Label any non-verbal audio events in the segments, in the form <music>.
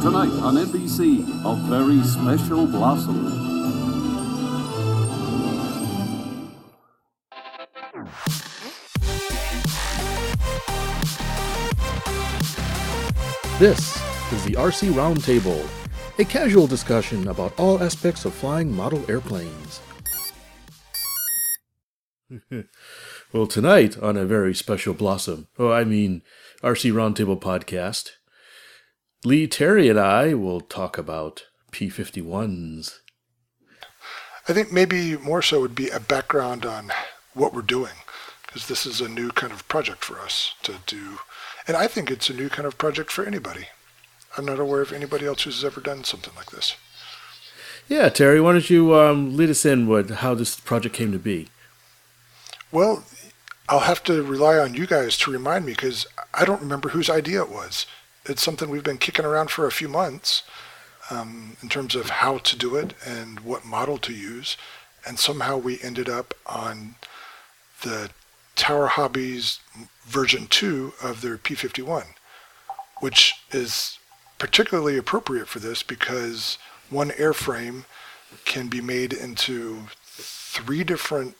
Tonight on NBC, a very special blossom. This is the RC Roundtable, a casual discussion about all aspects of flying model airplanes. <laughs> well, tonight on a very special Blossom, oh, I mean RC Roundtable podcast, Lee Terry and I will talk about P 51s. I think maybe more so would be a background on what we're doing, because this is a new kind of project for us to do. And I think it's a new kind of project for anybody. I'm not aware of anybody else who's ever done something like this. Yeah, Terry, why don't you um, lead us in with how this project came to be? Well, I'll have to rely on you guys to remind me because I don't remember whose idea it was. It's something we've been kicking around for a few months um, in terms of how to do it and what model to use. And somehow we ended up on the Tower Hobbies version 2 of their P51, which is particularly appropriate for this because one airframe can be made into three different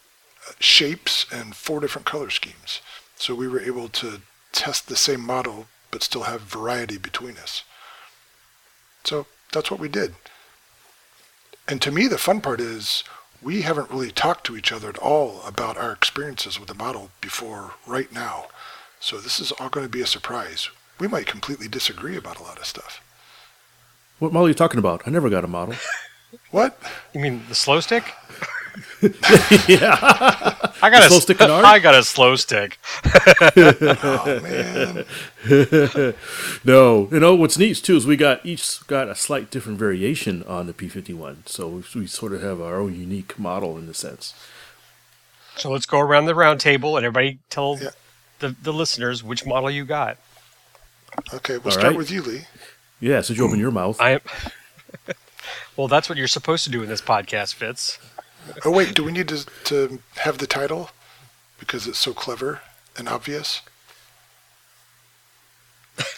uh, shapes and four different color schemes. So we were able to test the same model but still have variety between us. So that's what we did. And to me, the fun part is we haven't really talked to each other at all about our experiences with the model before right now. So this is all going to be a surprise. We might completely disagree about a lot of stuff. What model are you talking about? I never got a model. What? You mean the slow stick? <laughs> <laughs> yeah. I got The a slow stick canard? <laughs> I got a slow stick. Oh, <laughs> man. No, you know what's neat too is we got each got a slight different variation on the P51, so we sort of have our own unique model in a sense. So let's go around the round table and everybody tell Yeah. the, the listeners which model you got. Okay, we'll All start right. with you, Lee. Yeah, so you open your mouth. I am. well, that's what you're supposed to do in this podcast, Fitz. Oh, wait, do we need to, to have the title? Because it's so clever and obvious?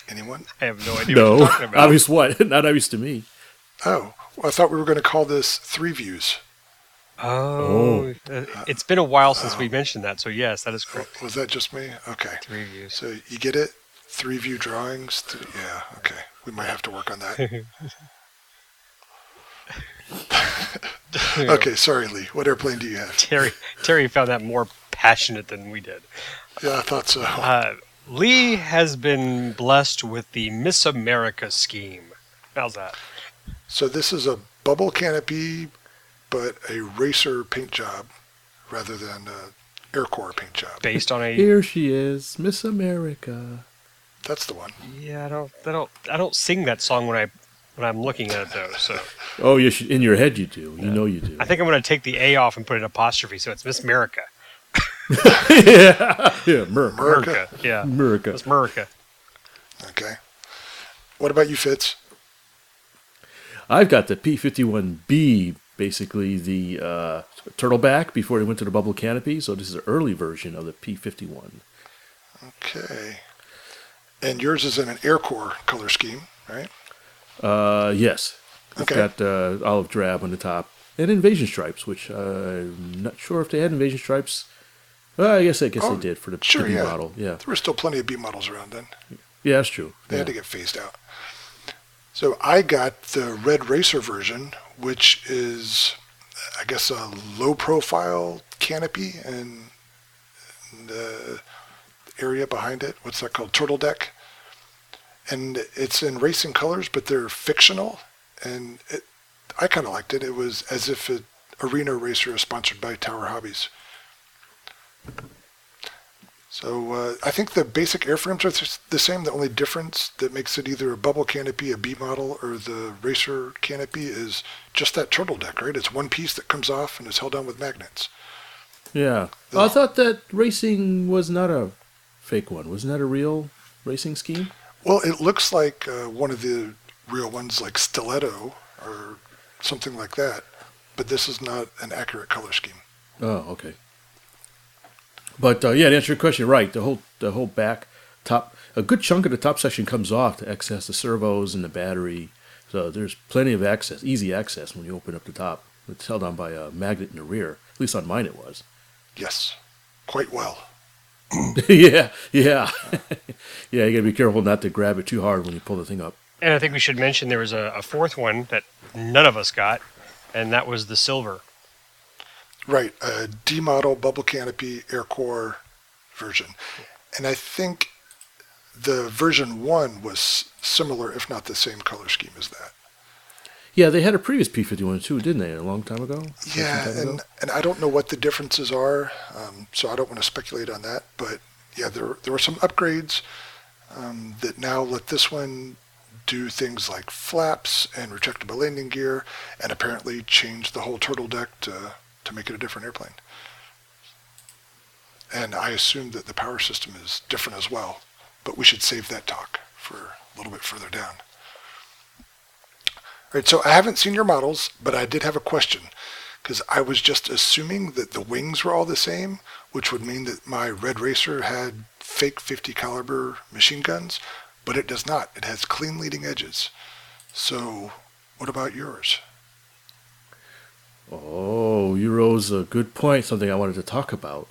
Anyone? I have no idea what no, you're talking about. obvious what? <laughs> Not obvious to me. Oh, well, I thought we were going to call this Three Views. Oh, uh, it's been a while since we mentioned that. So yes, that is correct. Was that just me? Okay. Three views. So you get it? Three view drawings? Th- yeah, okay. We might have to work on that. <laughs> <laughs> okay, sorry, Lee. What airplane do you have? Terry Terry found that more passionate than we did. Yeah, I thought so. Uh, Lee has been blessed with the Miss America scheme. How's that? So this is a bubble canopy, but a racer paint job rather than a Air Corps paint job. Based on a Here she is, Miss America. That's the one. yeah, I don't, I don't, I don't sing that song when I when I'm looking at it though. So Oh, yes, in your head you do. You know you do. I think I'm going to take the A off and put an apostrophe, so it's Miss America. <laughs> yeah, yeah, America. America, yeah, America. Miss America. Okay. What about you, Fitz? I've got the P51B, basically the uh, turtleback before it went to the bubble canopy. So this is an early version of the P51. Okay. And yours is in an Air Corps color scheme, right? Uh, yes. It's Okay. got uh, olive drab on the top and invasion stripes, which uh, I'm not sure if they had invasion stripes. Well, I guess I guess Oh, they did for the, sure, the B yeah. model. Yeah, There were still plenty of B models around then. yeah, that's true. They Yeah. had to get phased out. So I got the Red Racer version, which is, I guess, a low profile canopy and the area behind it. What's that called? Turtle deck. And it's in racing colors, but they're fictional. And it, I kind of liked it. It was as if an arena racer is sponsored by Tower Hobbies. So uh, I think the basic airframes are th- the same. The only difference that makes it either a bubble canopy, a B model, or the racer canopy is just that turtle deck, right? It's one piece that comes off and is held on with magnets. Yeah. Oh, I thought that racing was not a fake one. Wasn't that a real racing scheme? Well, it looks like uh, one of the real ones, like Stiletto or something like that, but this is not an accurate color scheme. Oh, okay. But uh, yeah, to answer your question, right? The whole the whole back top. a good chunk of the top section comes off to access the servos and the battery. So there's plenty of access, easy access when you open up the top. It's held on by a magnet in the rear. At least on mine it was. Yes, quite well. <laughs> yeah, yeah, <laughs> yeah. You gotta be careful not to grab it too hard when you pull the thing up. And I think we should mention there was a, a fourth one that none of us got, and that was the silver. Right, a D model bubble canopy Air Corps version. And I think the version one was similar, if not the same color scheme as that. Yeah, they had a previous P51 too, didn't they? A long time ago. Yeah, time and, ago? and I don't know what the differences are, um, so I don't want to speculate on that. But yeah, there there were some upgrades um, that now let this one do things like flaps and retractable landing gear, and apparently change the whole turtle deck to to make it a different airplane. And I assume that the power system is different as well, but we should save that talk for a little bit further down. All right, so I haven't seen your models, but I did have a question because I was just assuming that the wings were all the same, which would mean that my Red Racer had fake 50 caliber machine guns, but it does not. It has clean leading edges. So, what about yours? Oh, you rose a good point. Something I wanted to talk about.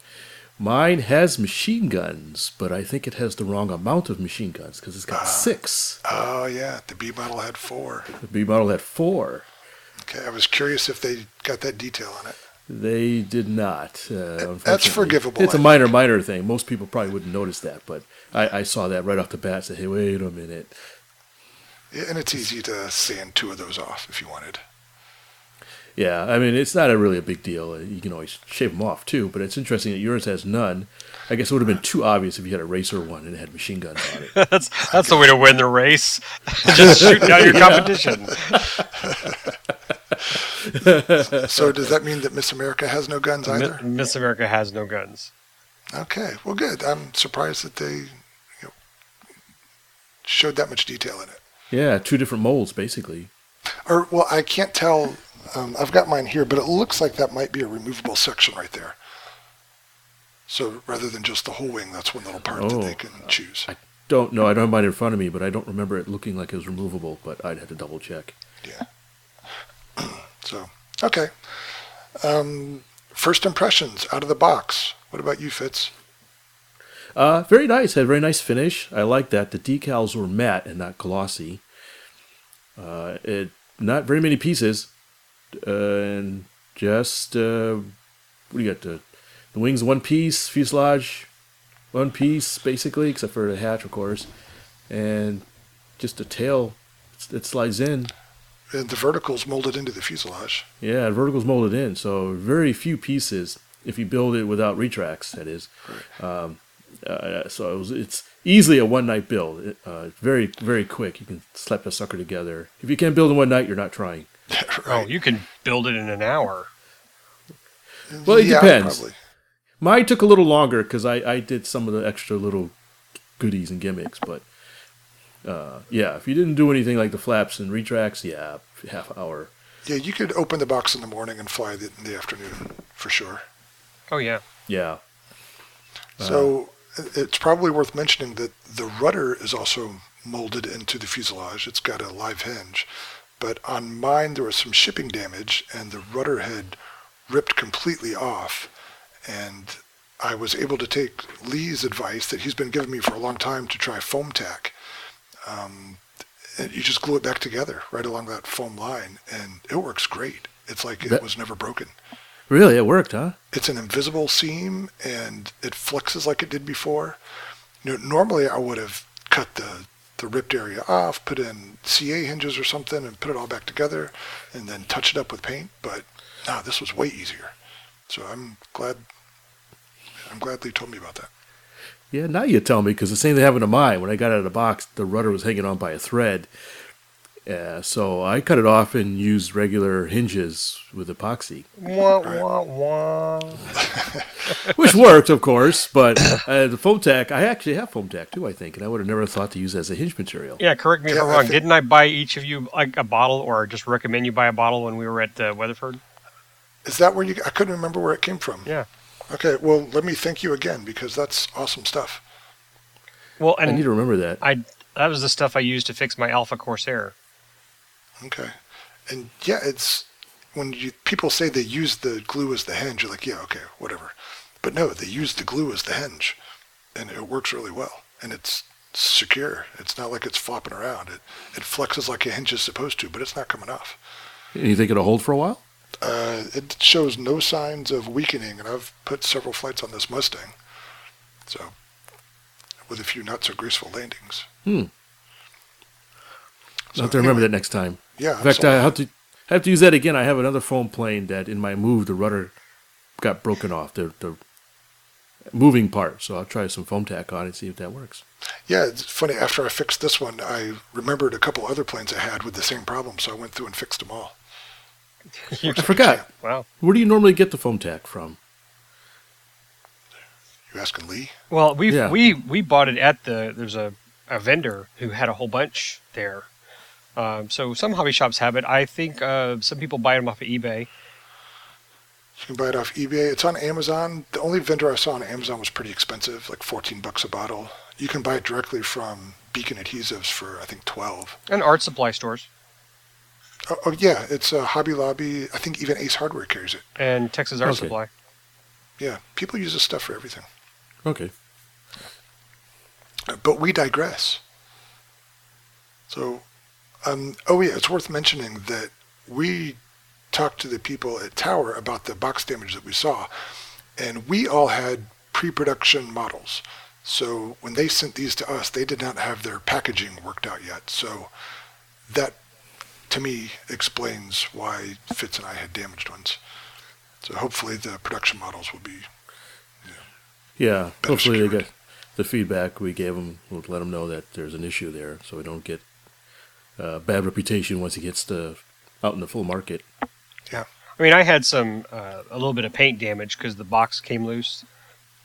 Mine has machine guns, but I think it has the wrong amount of machine guns because it's got six. Oh yeah, the B model had four. The B model had four. Okay, I was curious if they got that detail on it. They did not. Uh, That's forgivable, It's a I minor, minor thing. Most people probably wouldn't notice that, but I, I saw that right off the bat. Said, "Hey, wait a minute." Yeah, and it's easy to sand two of those off if you wanted. Yeah, I mean, it's not a really a big deal. Uh, You can always shave them off too, but it's interesting that yours has none. I guess it would have been too obvious if you had a racer one and it had machine guns on it. <laughs> that's that's the way to win the race. <laughs> Just shoot down your <laughs> competition. So does that mean that Miss America has no guns Mi- either? Miss America has no guns. Okay, well, good. I'm surprised that they you know, showed that much detail in it. yeah, two different molds basically. Or, well, I can't tell. Um, I've got mine here, but it looks like that might be a removable section right there. So rather than just the whole wing, that's one little part that Oh. they can choose. I don't know. I don't have mine in front of me, but I don't remember it looking like it was removable. But I'd have to double check. Yeah. <clears throat> so, okay. Um, first impressions out of the box. What about you, Fitz? Uh, very nice. Had a very nice finish. I like that. The decals were matte and not glossy. Uh, it not very many pieces, and just uh, what do you got? The the wings one piece, fuselage one piece basically, except for the hatch, of course, and just a tail that slides in. And the verticals molded into the fuselage. Yeah, vertical's molded in, so very few pieces if you build it without retracts. That is, um, uh, so it was, it's easily a one night build. It, uh, very very quick. You can slap a sucker together. If you can't build in one night, you're not trying. <laughs> Oh, you can build it in an hour. Well, it Yeah, depends. Probably. Mine took a little longer because I, I did some of the extra little goodies and gimmicks, but uh, yeah, if you didn't do anything like the flaps and retracts, yeah, half hour. Yeah, you could open the box in the morning and fly it in the afternoon for sure. Oh yeah. Yeah, So it's probably worth mentioning that the rudder is also molded into the fuselage. It's got a live hinge. But on mine, there was some shipping damage, and the rudder had ripped completely off. And I was able to take Lee's advice that he's been giving me for a long time to try Foam-Tac. Um, and you just glue it back together right along that foam line, and it works great. It's like it That- was never broken really, it worked, huh? it's an invisible seam and it flexes like it did before. You know, normally I would have cut the, the ripped area off, put in CA hinges or something, and put it all back together, and then touch it up with paint. But no, this was way easier. So I'm glad. I'm glad Lee told me about that. Yeah, now you tell me because the same thing happened to mine. When I got out of the box, the rudder was hanging on by a thread. Uh, so I cut it off and used regular hinges with epoxy, Wah, wah, wah. <laughs> which worked, of course. But uh, the Foam-Tac, I actually have Foam-Tac too, I think, and I would have never thought to use it as a hinge material. Yeah, correct me if I'm wrong. Didn't I buy each of you like a bottle, or just recommend you buy a bottle when we were at uh, Weatherford? Is that where you? I couldn't remember where it came from. Yeah. Okay. Well, let me thank you again because that's awesome stuff. Well, I need to remember that. I that was the stuff I used to fix my Alpha Corsair. Okay. And yeah, it's when you people say they use the glue as the hinge, you're like, yeah, okay, whatever. But no, they use the glue as the hinge, and it works really well. And it's secure. It's not like it's flopping around. It it flexes like a hinge is supposed to, but it's not coming off. you think it'll hold for a while? Uh, it shows no signs of weakening, and I've put several flights on this Mustang, so with a few not so graceful landings. Hmm. So I'll have to remember anyway, that next time. Yeah. In fact, so- I have to I have to use that again. I have another foam plane that in my move the rudder got broken off the the moving part. So I'll try some Foam-Tac on it and see if that works. Yeah, it's funny. After I fixed this one, I remembered a couple other planes I had with the same problem, so I went through and fixed them all. <laughs> I forgot. Wow. Where do you normally get the Foam-Tac from? You asking Lee? Well, we Yeah. we we bought it at the there's a, a vendor who had a whole bunch there. Um, so some hobby shops have it. I think uh, some people buy them off of eBay. You can buy it off eBay. It's on Amazon. The only vendor I saw on Amazon was pretty expensive, like 14 bucks a bottle. You can buy it directly from Beacon Adhesives for I think 12. And art supply stores Oh, oh yeah, it's uh, Hobby Lobby. I think even Ace Hardware carries it. and Texas Art Okay. Supply. Yeah, people use this stuff for everything. Okay. Uh, But we digress. So, um, oh yeah, it's worth mentioning that we talked to the people at Tower about the box damage that we saw, and we all had pre-production models. So when they sent these to us, they did not have their packaging worked out yet. So that, to me, explains why Fitz and I had damaged ones. So hopefully the production models will be Yeah. Hopefully they get the feedback we gave them. We'll let them know that there's an issue there, so we don't get uh, bad reputation once it gets to out in the full market. Yeah, I mean, I had some uh, a little bit of paint damage because the box came loose.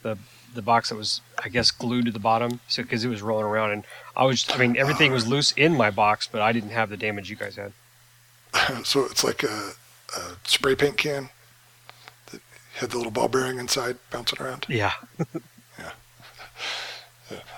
The the box that was, I guess, glued to the bottom, so because it was rolling around, and I was, I mean, everything was loose in my box, but I didn't have the damage you guys had. <laughs> so it's like a, a spray paint can that had the little ball bearing inside bouncing around. Yeah. <laughs>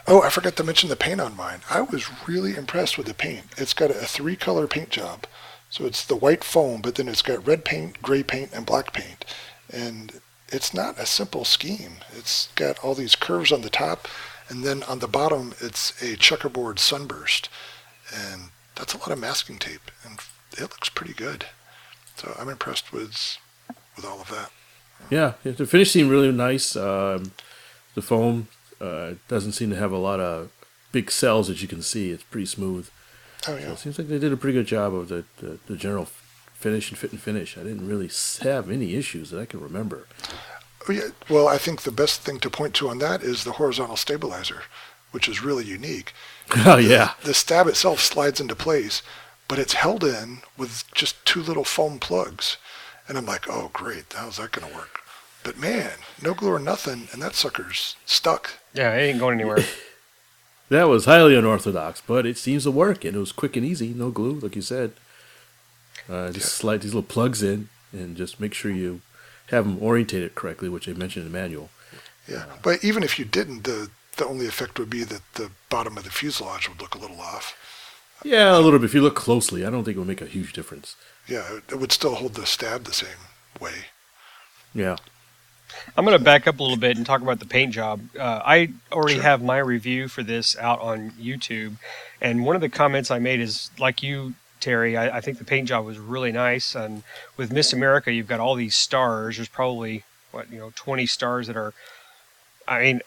Oh, I forgot to mention the paint on mine. I was really impressed with the paint. It's got a three color paint job. So it's the white foam, but then it's got red paint, gray paint, and black paint. And it's not a simple scheme. It's got all these curves on the top, and then on the bottom, it's a checkerboard sunburst. And that's a lot of masking tape, and it looks pretty good. So I'm impressed with with all of that. Yeah, the finish seemed really nice. Um, the foam uh, doesn't seem to have a lot of big cells that you can see. It's pretty smooth. Oh So it seems like they did a pretty good job of the, the, the general finish and fit and finish. I didn't really have any issues that I can remember. Oh, yeah. Well, I think the best thing to point to on that is the horizontal stabilizer, which is really unique. <laughs> oh yeah, The stab itself slides into place, but it's held in with just two little foam plugs. And I'm like, oh, great. How's that going to work? But man, no glue or nothing, and that sucker's stuck. Yeah, it ain't going anywhere. <laughs> that was highly unorthodox, but it seems to work, and it was quick and easy. No glue, like you said. Uh, just slide these little plugs in, and just make sure you have them orientated correctly, which I mentioned in the manual. Yeah. But even if you didn't, the, the only effect would be that the bottom of the fuselage would look a little off. Yeah, a little bit. If you look closely, I don't think it would make a huge difference. Yeah, it would still hold the stab the same way. Yeah. I'm going to back up a little bit and talk about the paint job. Uh, I already Sure. have my review for this out on YouTube, and one of the comments I made is like you, Terry. I, I think the paint job was really nice, and with Miss America, you've got all these stars. There's probably what you know, 20 stars that are. I mean,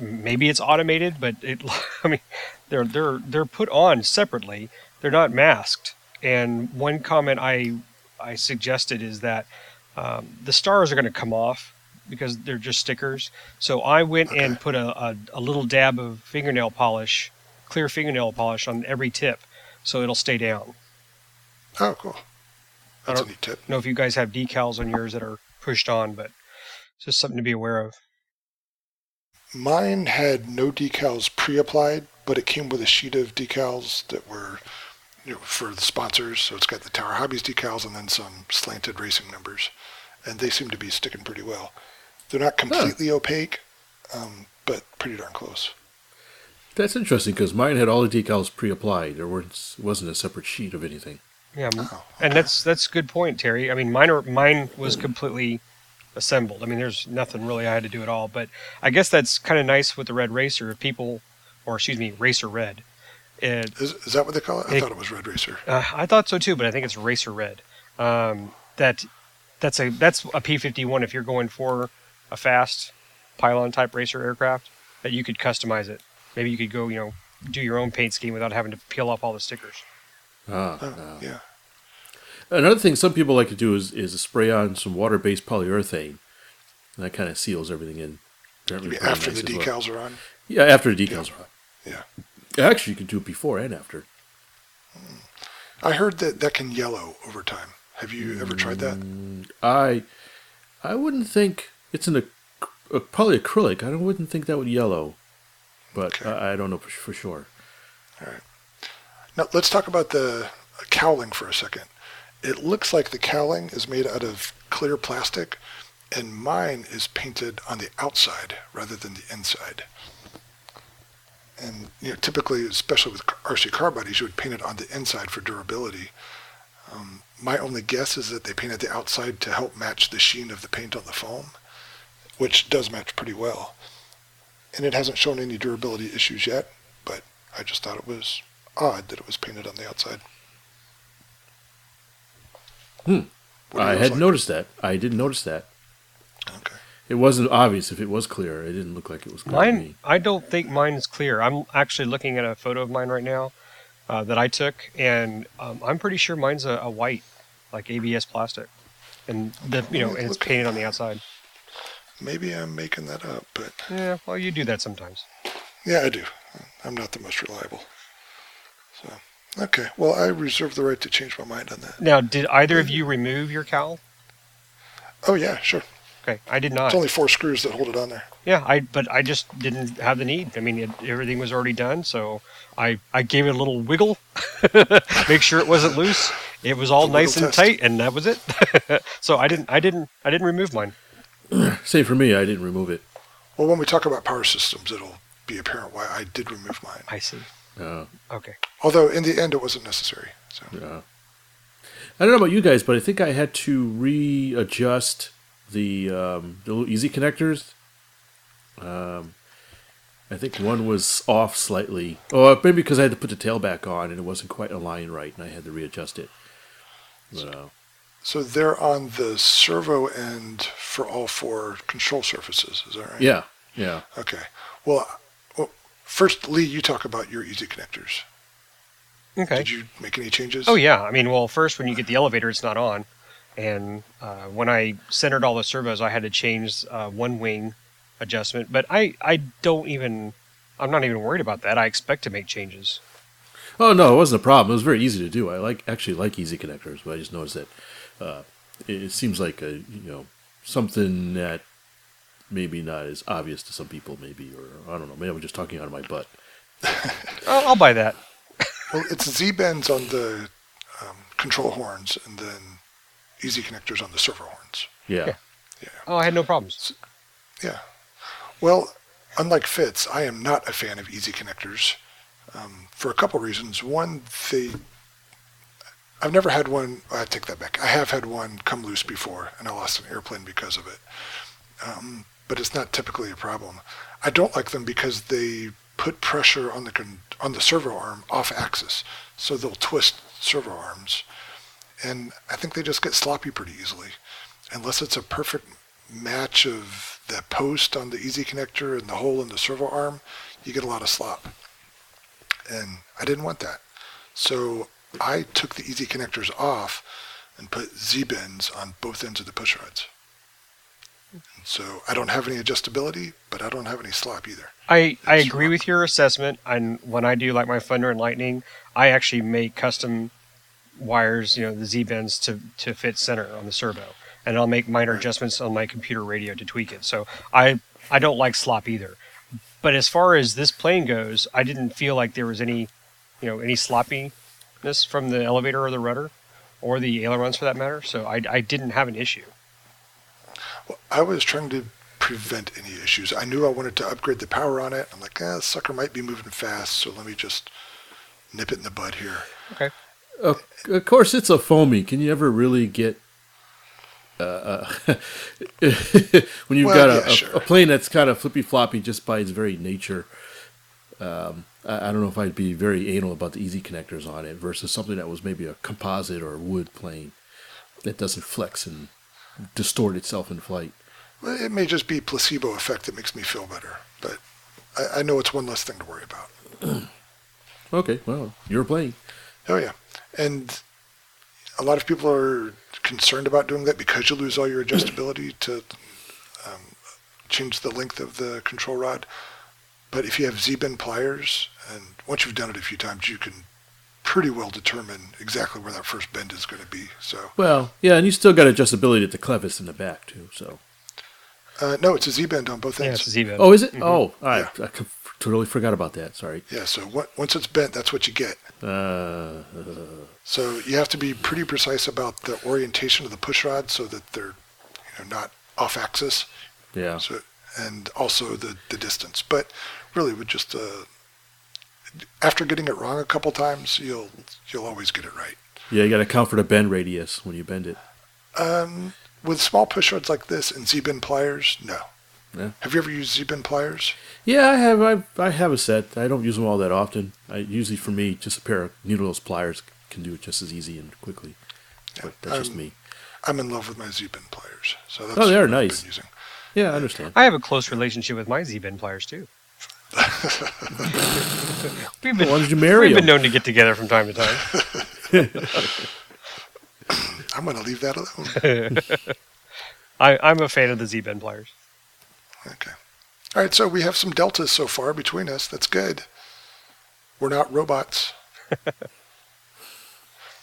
maybe it's automated, but it. <laughs> I mean, they're they're they're put on separately. They're not masked. And one comment I I suggested is that um, the stars are going to come off because they're just stickers. So I went and put a, a, a little dab of fingernail polish, clear fingernail polish on every tip, so it'll stay down. Oh, cool. I That's a don't neat tip. know if you guys have decals on yours that are pushed on, but it's just something to be aware of. Mine had no decals pre-applied, but it came with a sheet of decals that were you know, for the sponsors. So it's got the Tower Hobbies decals and then some slanted racing numbers, and they seem to be sticking pretty well. They're not completely opaque, um, but pretty darn close. That's interesting because mine had all the decals pre-applied. There weren't, wasn't a separate sheet of anything. Yeah, m- Oh, and that's that's a good point, Terry. I mean, mine are, mine was completely assembled. I mean, there's nothing really I had to do at all. But I guess that's kind of nice with the Red Racer. If people, or excuse me, Racer Red. It, Is, is that what they call it? I It- thought it was Red Racer. uh, I thought so too, but I think it's Racer Red. Um, that that's a that's a P51 if you're going for a fast pylon type racer aircraft that you could customize it. Maybe you could go, you know, do your own paint scheme without having to peel off all the stickers. Ah, Oh, ah. yeah. Another thing some people like to do is, is spray on some water-based polyurethane. And that kind of seals everything in. Apparently Maybe pretty after nice the as well. decals are on. Yeah, after the decals are on. Yeah. Actually, you can do it before and after. I heard that that can yellow over time. Have you ever tried that? I I wouldn't think it's an ac- uh, polyacrylic. I don't, wouldn't think that would yellow, but Okay. I, I don't know for, for sure. All right. Now let's talk about the cowling for a second. It looks like the cowling is made out of clear plastic, and mine is painted on the outside rather than the inside. And you know, typically, especially with RC car bodies, you would paint it on the inside for durability. Um, my only guess is that they painted the outside to help match the sheen of the paint on the foam, which does match pretty well. And it hasn't shown any durability issues yet, but I just thought it was odd that it was painted on the outside. Hmm. I had like? noticed that. I didn't notice that. Okay. It wasn't obvious if it was clear. It didn't look like it was clear to Mine, me. I don't think mine is clear. I'm actually looking at a photo of mine right now uh, that I took, and um, I'm pretty sure mine's a, a white, like ABS plastic, and the you know, and it's painted on the outside. Maybe I'm making that up, but Yeah, well, you do that sometimes. yeah, I do. I'm not the most reliable. So, okay. Well, I reserve the right to change my mind on that. Now, did either of you remove your cowl? Oh yeah, sure. Okay, I did not. It's only four screws that hold it on there. Yeah, I but I just didn't have the need. I mean, it, everything was already done, so I I gave it a little wiggle, <laughs> make sure it wasn't loose. It was all nice and test. tight, and that was it. <laughs> so I didn't I didn't I didn't remove mine. <clears throat> Same for me. I didn't remove it. Well, when we talk about power systems, it'll be apparent why I did remove mine. I see. Uh, Okay. Although in the end, it wasn't necessary. So uh, I don't know about you guys, but I think I had to readjust the um, the little easy connectors. Um, I think one was off slightly. Oh, maybe because I had to put the tail back on and it wasn't quite aligned right, and I had to readjust it. But, uh, So they're on the servo end for all four control surfaces. Is that right? yeah, yeah. Okay. Well, well, first, Lee, you talk about your easy connectors. Okay. Did you make any changes? Oh yeah, I mean, well, first when you get the elevator, it's not on, and uh, when I centered all the servos, I had to change uh, one wing adjustment. But I I don't even I'm not even worried about that. I expect to make changes. Oh no, it wasn't a problem. It was very easy to do. I like actually like easy connectors, but I just noticed that uh, it, it seems like a you know something that maybe not as obvious to some people, maybe, or I don't know. Maybe I'm just talking out of my butt. <laughs> I'll, I'll buy that. <laughs> Well, it's Z bends on the um, control horns and then easy connectors on the servo horns. Yeah, Yeah. Oh, I had no problems. Yeah. Well, unlike Fitz, I am not a fan of easy connectors um, for a couple reasons. One, they. I've never had one. I take that back. I have had one come loose before, and I lost an airplane because of it. Um, but it's not typically a problem. I don't like them because they put pressure on the con- on the servo arm off axis, so they'll twist servo arms, and I think they just get sloppy pretty easily, unless it's a perfect match of the post on the easy connector and the hole in the servo arm, you get a lot of slop. And I didn't want that. So I took the easy connectors off and put Z-bends on both ends of the push rods. So I don't have any adjustability, but I don't have any slop either. I, I It's agree with your assessment. And when I do like my Thunder and Lightning, I actually make custom wires, you know, the Z bends to, to fit center on the servo. And I'll make minor adjustments on my computer radio to tweak it. So I I don't like slop either. But as far as this plane goes, I didn't feel like there was any, you know, any sloppiness from the elevator or the rudder, or the ailerons for that matter. So I, I didn't have an issue. Well, I was trying to prevent any issues. I knew I wanted to upgrade the power on it. I'm like, eh, this sucker might be moving fast, so let me just nip it in the bud here. Okay. Uh, of course, it's a foamy. Can you ever really get uh, uh, <laughs> when you've Well, got a, yeah, a- sure. a plane that's kind of flippy floppy just by its very nature? Um, I, don't know if I'd be very anal about the easy connectors on it versus something that was maybe a composite or a wood plane that doesn't flex and distort itself in flight. Well, It may just be placebo effect that makes me feel better, but I, I know it's one less thing to worry about. <clears throat> Okay, well, you're playing. Oh yeah, and a lot of people are concerned about doing that because you lose all your adjustability to um, change the length of the control rod. But if you have Z-bend pliers, and once you've done it a few times, you can pretty well determine exactly where that first bend is going to be. So Well, yeah, and you still got adjustability at the clevis in the back too. So, uh, no, it's a Z-bend on both Yeah, ends. it's a Z-bend. oh, is it? Mhm. Oh, all right. I c- totally forgot about that. Sorry. Yeah, so on- once it's bent, that's what you get. Uh, So you have to be pretty precise about the orientation of the push rod so that they're you know, not off axis. yeah. So, and also the, the distance. But really, with just uh, after getting it wrong a couple times, you'll you'll always get it right. Yeah, you got to account for the bend radius when you bend it. Um, with small push rods like this and Z-bend pliers, no. Yeah. Have you ever used Z-bend pliers? Yeah, I have. I, I have a set. I don't use them all that often. I usually, for me, just a pair of needleless pliers can do it just as easy and quickly. But that's just Um, me. I'm in love with my Z-bend pliers. So that's Oh, they're what I've nice. been using. Yeah, I understand. I have a close relationship with my Z-bend pliers too. <laughs> we've been Why did you marry we've been known to get together from time to time. <laughs> I'm going to leave that alone. <laughs> I, I'm a fan of the Z-bend pliers. okay. All right, so we have some deltas so far between us. That's good. We're not robots.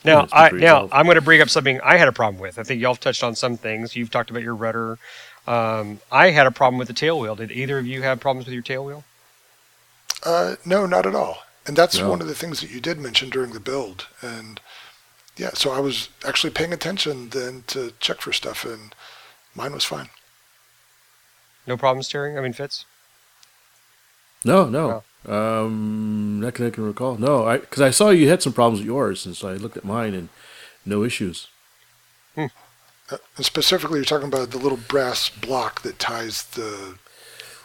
Now, it's I, now solid. I'm going to bring up something I had a problem with. I think y'all touched on some things. You've talked about your rudder. Um, I had a problem with the tail wheel. Did either of you have problems with your tail wheel? Uh, no, not at all. And that's No. one of the things that you did mention during the build. And yeah, so I was actually paying attention then to check for stuff, and mine was fine. No problem steering? I mean, Fitz. No, no. Um, not that I can recall. No, I because I saw you had some problems with yours, and so I looked at mine and no issues. Uh, and specifically, you're talking about the little brass block that ties the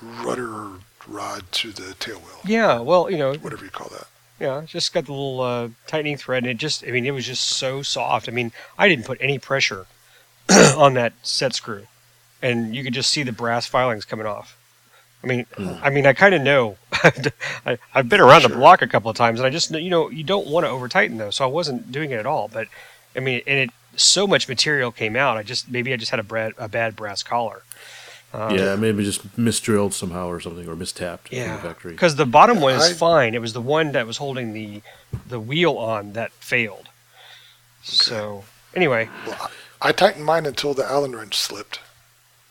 rudder rod to the tail wheel, Yeah, well, you know, whatever you call that. Yeah, just got the little uh, tightening thread, and it just, I mean, it was just so soft. I mean, I didn't put any pressure <clears throat> on that set screw, and you could just see the brass filings coming off. I mean, I mean, I kind of know. <laughs> I, I've been around the block a couple of times, and I just, you know, you don't want to over tighten though, so I wasn't doing it at all. But I mean, and it so much material came out. I just maybe I just had a, bad a bad brass collar. Um, yeah, maybe just misdrilled somehow or something, or mistapped from Yeah, the factory. because the bottom one is I- fine. It was the one that was holding the the wheel on that failed. So anyway, Well, I, I tightened mine until the Allen wrench slipped.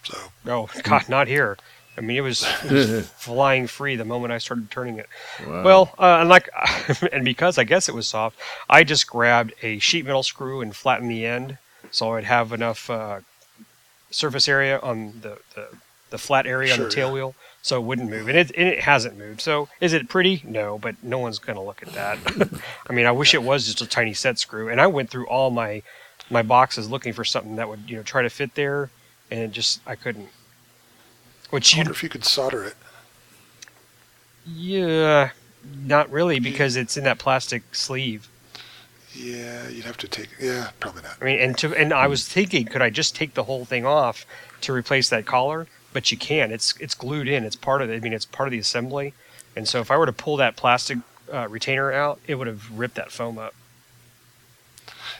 So oh God, not here. I mean, it was, it was <laughs> flying free the moment I started turning it. Wow. Well, uh, and like, <laughs> and because I guess it was soft, I just grabbed a sheet metal screw and flattened the end so I'd have enough uh, surface area on the, the, the flat area on the tail yeah. wheel so it wouldn't move. And it, and it hasn't moved. So is it pretty? No, but no one's going to look at that. <laughs> I mean, I wish it was just a tiny set screw. And I went through all my my boxes looking for something that would you know try to fit there, and it just I couldn't. Which I you wonder if you could solder it. yeah, not really because it's in that plastic sleeve. Yeah, you'd have to take. Yeah, probably not. I mean, and to and I was thinking, could I just take the whole thing off to replace that collar? But you can't. It's it's glued in. It's part of it. I mean, it's part of the assembly. And so if I were to pull that plastic uh, retainer out, it would have ripped that foam up.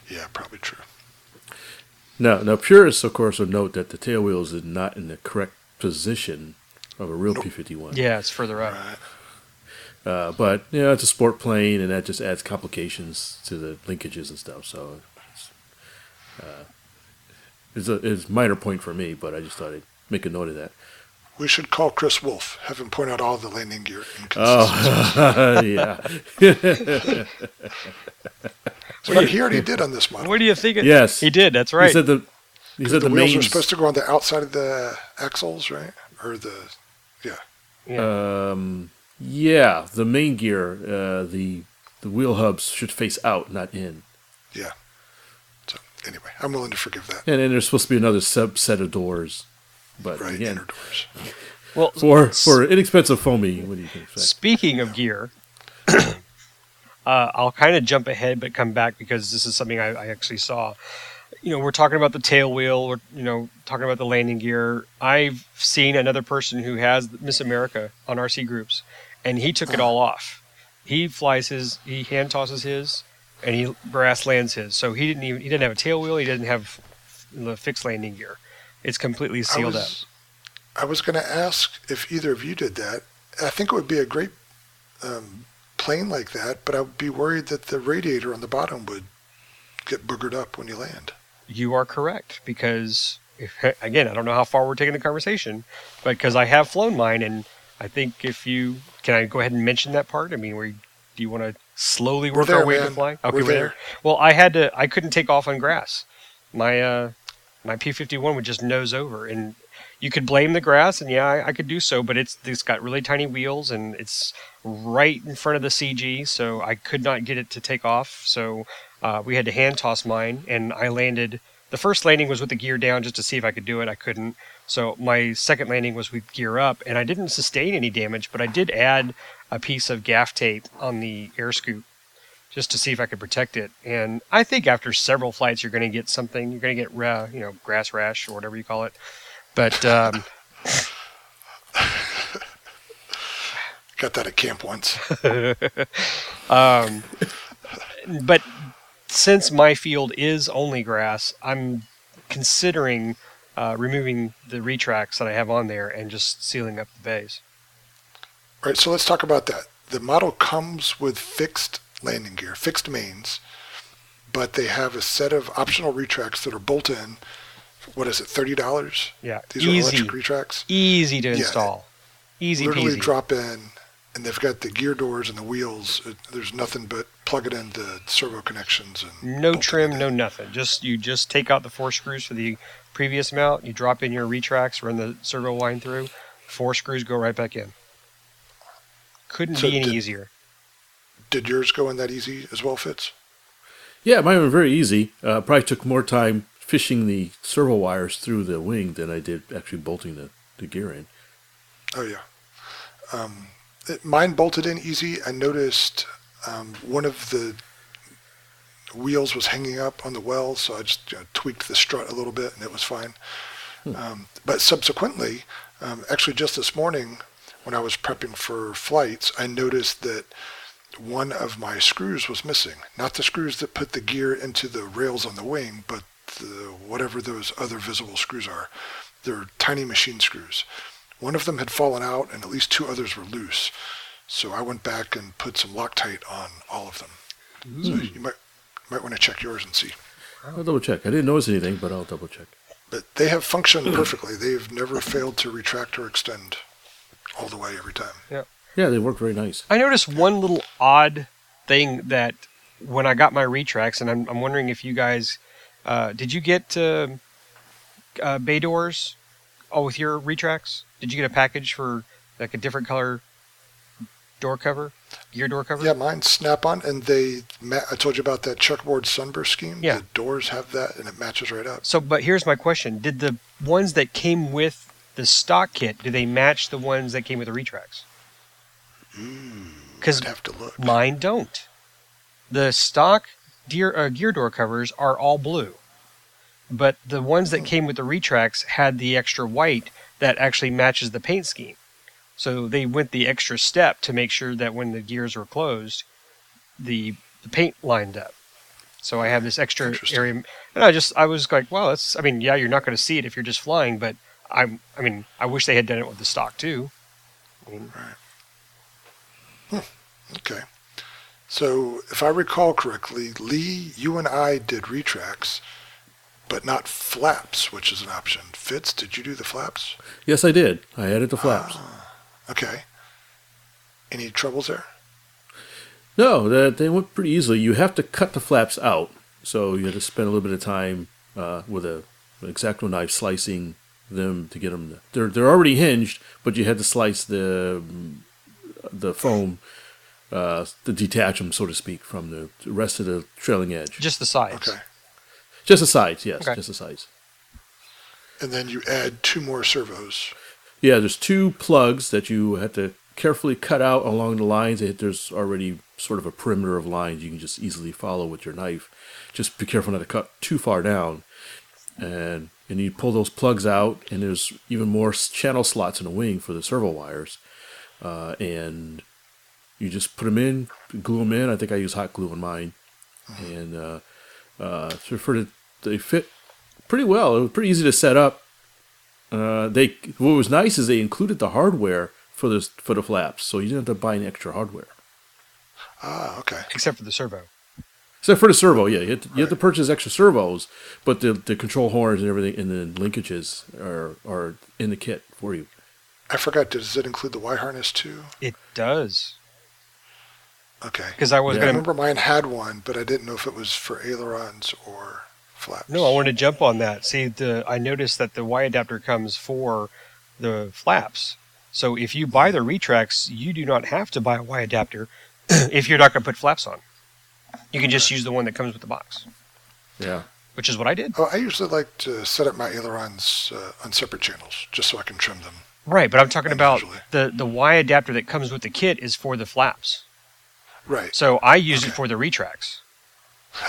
Yeah, probably true. Now, now purists, of course, will note that the tail wheels is not in the correct position of a real Nope. P51. Yeah, it's further up. Right. Uh, but you know, it's a sport plane, and that just adds complications to the linkages and stuff. So it's, uh, it's a it's a minor point for me, but I just thought I'd make a note of that. We should call Chris Wolf, have him point out all the landing gear inconsistencies. Oh, <laughs> yeah. Well, he already did on this model. What do you think? It, Yes. He did. That's right. He said the he said the, the, wheels main are supposed to go on the outside of the axles, right? or the yeah. Yeah. Um, yeah, the main gear, uh, the the wheel hubs should face out, not in. Yeah. So anyway, I'm willing to forgive that. And then there's supposed to be another subset of doors. But Right, again, inner doors. well, <laughs> for for inexpensive foamy, what do you think? Speaking of gear, <coughs> uh, I'll kind of jump ahead but come back because this is something I, I actually saw. You know, we're talking about the tail wheel. We're you know talking about the landing gear. I've seen another person who has Miss America on RC groups, and he took it all off. He flies his, he hand tosses his, and he brass lands his. So he didn't even he didn't have a tail wheel. He didn't have the fixed landing gear. It's completely I sealed up. I was going to ask if either of you did that. I think it would be a great um, plane like that, but I would be worried that the radiator on the bottom would get boogered up when you land. You are correct because if, <laughs> again, I don't know how far we're taking the conversation, but because I have flown mine, and I think if you can, I go ahead and mention that part. I mean, where do you want to slowly work there, our way to man. flying? We're there. Well, I had to. I couldn't take off on grass. My uh, my P fifty one would just nose over, and you could blame the grass, and yeah, I, I could do so, but it's it's got really tiny wheels, and it's right in front of the CG, so I could not get it to take off. So uh, we had to hand toss mine, and I landed. The first landing was with the gear down just to see if I could do it. I couldn't. So my second landing was with gear up, and I didn't sustain any damage, but I did add a piece of gaff tape on the air scoop just to see if I could protect it. And I think after several flights, you're going to get something. You're going to get, ra- you know, grass rash or whatever you call it. But um, <laughs> Got that at camp once. <laughs> um, but since my field is only grass, I'm considering uh, removing the retracts that I have on there and just sealing up the bays. All right, so let's talk about that. The model comes with fixed landing gear, fixed mains, but they have a set of optional retracts that are bolt in. What is it, thirty dollars? Yeah, These are easy, electric retracts. easy to Yeah. install, easy Literally peasy. drop in, and they've got the gear doors and the wheels. It, there's nothing but plug it into servo connections and No trim, no nothing. Just you just take out the four screws for the previous mount. You drop in your retracts, run the servo line through. Four screws go right back in. Couldn't So be any did- easier. Did yours go in that easy as well, Fitz? Yeah, mine were very easy. Uh, probably took more time fishing the servo wires through the wing than I did actually bolting the, the gear in. Oh yeah. Um, it, mine bolted in easy. I noticed um, one of the wheels was hanging up on the well, so I just you know, tweaked the strut a little bit, and it was fine. Um, but subsequently, um, actually just this morning, when I was prepping for flights, I noticed that one of my screws was missing. Not the screws that put the gear into the rails on the wing, but the, whatever those other visible screws are. They're tiny machine screws. One of them had fallen out, and at least two others were loose. So I went back and put some Loctite on all of them. So you might might want to check yours and see. I'll double check. I didn't notice anything, but I'll double check. But they have functioned perfectly. They've never failed to retract or extend all the way every time. Yeah, Yeah, they work very nice. I noticed one little odd thing that when I got my retracts, and I'm, I'm wondering if you guys uh, did you get uh, uh, bay doors all with your retracts? Did you get a package for like a different color door cover, gear door cover? Yeah, mine snap on, and they. I told you about that checkerboard sunburst scheme. Yeah. The doors have that, and it matches right up. So, but here's my question: Did the ones that came with the stock kit do they match the ones that came with the retracts? Because I'd have to look. mine don't. The stock gear, uh, gear door covers are all blue, but the ones that came with the retracts had the extra white that actually matches the paint scheme. So they went the extra step to make sure that when the gears were closed, the, the paint lined up. So I have this extra area, and I just I was like, wow, that's. I mean, yeah, you're not going to see it if you're just flying, but I'm. I mean, I wish they had done it with the stock too. I mean, hmm. Okay. So if I recall correctly, Lee, you and I did retracts, but not flaps, which is an option. Fitz, did you do the flaps? Yes, I did. I added the flaps. Ah. Okay. Any troubles there? No, that they went pretty easily. You have to cut the flaps out, so you had to spend a little bit of time uh, with a an exacto knife slicing them to get them. They're they're already hinged, but you had to slice the the foam uh, to detach them, so to speak, from the rest of the trailing edge. Just the sides. Okay. Just the sides, yes, Okay. just the sides. And then you add two more servos. Yeah, there's two plugs that you have to carefully cut out along the lines. There's already sort of a perimeter of lines you can just easily follow with your knife. Just be careful not to cut too far down. And and you pull those plugs out, and there's even more channel slots in the wing for the servo wires. Uh, and you just put them in, glue them in. I think I use hot glue on mine, and uh, uh, for the, they fit pretty well. It was pretty easy to set up. Uh, they what was nice is they included the hardware for the for the flaps, so you didn't have to buy any extra hardware. Ah, okay. Except for the servo. Except for the servo, yeah, you have to, you have to purchase extra servos, but the the control horns and everything and the linkages are are in the kit for you. I forgot. Does it include the Y harness too? It does. Okay. Because I was Yeah. I going to. remember mine had one, but I didn't know if it was for ailerons or flaps. No, I want to jump on that. See, the I noticed that the Y adapter comes for the flaps. So if you buy the Retrax, you do not have to buy a Y adapter <coughs> if you're not going to put flaps on. You can just use the one that comes with the box, Yeah, which is what I did. Oh, I usually like to set up my ailerons uh, on separate channels just so I can trim them. Right, but I'm talking about the the Y adapter that comes with the kit is for the flaps. Right. So I use it for the Retrax.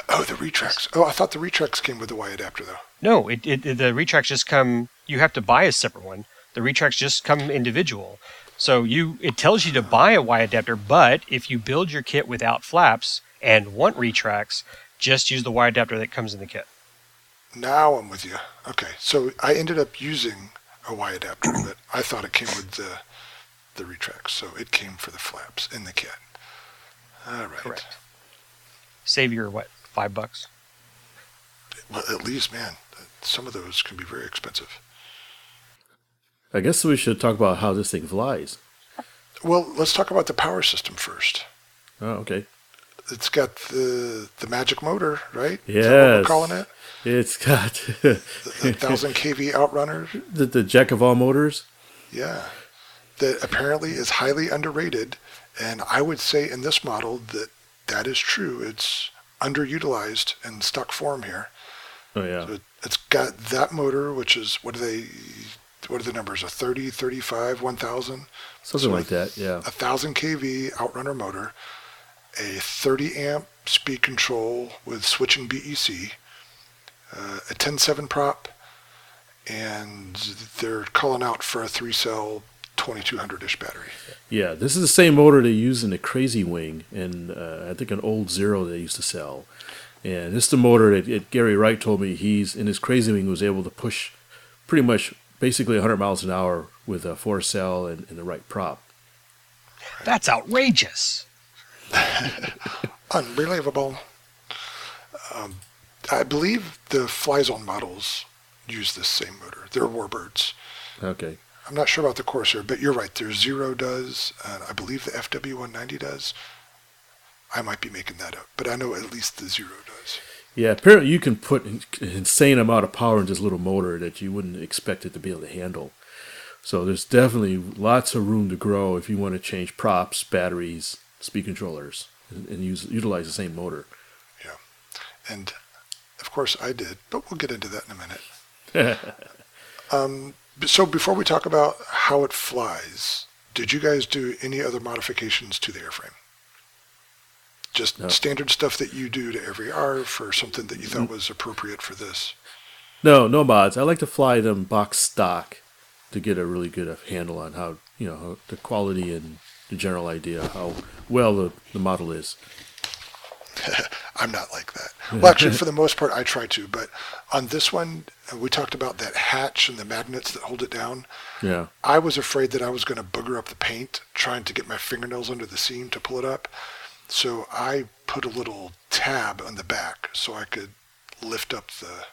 Oh, the Retrax. Oh, I thought the Retrax came with the Y adapter though. No, it, it the Retrax just come. You have to buy a separate one. The Retrax just come individual. So you it tells you to buy a Y adapter, but if you build your kit without flaps and want Retrax, just use the Y adapter that comes in the kit. Now I'm with you. Okay, so I ended up using a Y adapter, <clears throat> but I thought it came with the the Retrax, so it came for the flaps in the kit. All right. Correct. Save your what five bucks? Well, at least, man, some of those can be very expensive. I guess we should talk about how this thing flies. Well, let's talk about the power system first. Oh, okay. It's got the the magic motor, right? Yeah, we're calling it? It's got <laughs> The, the thousand kV outrunner. the, the jack of all motors. Yeah, that apparently is highly underrated, and I would say in this model that that is true. It's underutilized and stock form here. Oh yeah, So it, it's got that motor, which is what are they? What are the numbers? A 30, 35, 1000, something so like that. Yeah. a 1000 kV outrunner motor, a 30 amp speed control with switching BEC, uh, a 10.7 prop, and they're calling out for a three cell 2200-ish battery. Yeah, this is the same motor they use in the Crazy Wing, and uh, I think an old Zero they used to sell. And this is the motor that, that Gary Wright told me he's in his Crazy Wing was able to push pretty much basically 100 miles an hour with a four cell and, and the right prop. That's outrageous. <laughs> Unbelievable. Um, I believe the Fly Zone models use this same motor. They're Warbirds. Okay. I'm not sure about the Corsair, but you're right. There's Zero does, and I believe the FW190 does. I might be making that up, but I know at least the Zero does. Yeah, apparently you can put an insane amount of power in this little motor that you wouldn't expect it to be able to handle. So there's definitely lots of room to grow if you want to change props, batteries, speed controllers, and, and use utilize the same motor. Yeah, and of course I did, but we'll get into that in a minute. <laughs> um, so before we talk about how it flies, did you guys do any other modifications to the airframe? Just No. standard stuff that you do to every ARF or something that you thought was appropriate for this? No, no mods. I like to fly them box stock to get a really good handle on how you know the quality and the general idea how well the, the model is. <laughs> I'm not like that. Well, actually, for the most part, I try to. But on this one, uh, we talked about that hatch and the magnets that hold it down. Yeah. I was afraid that I was going to booger up the paint trying to get my fingernails under the seam to pull it up. So I put a little tab on the back so I could lift up the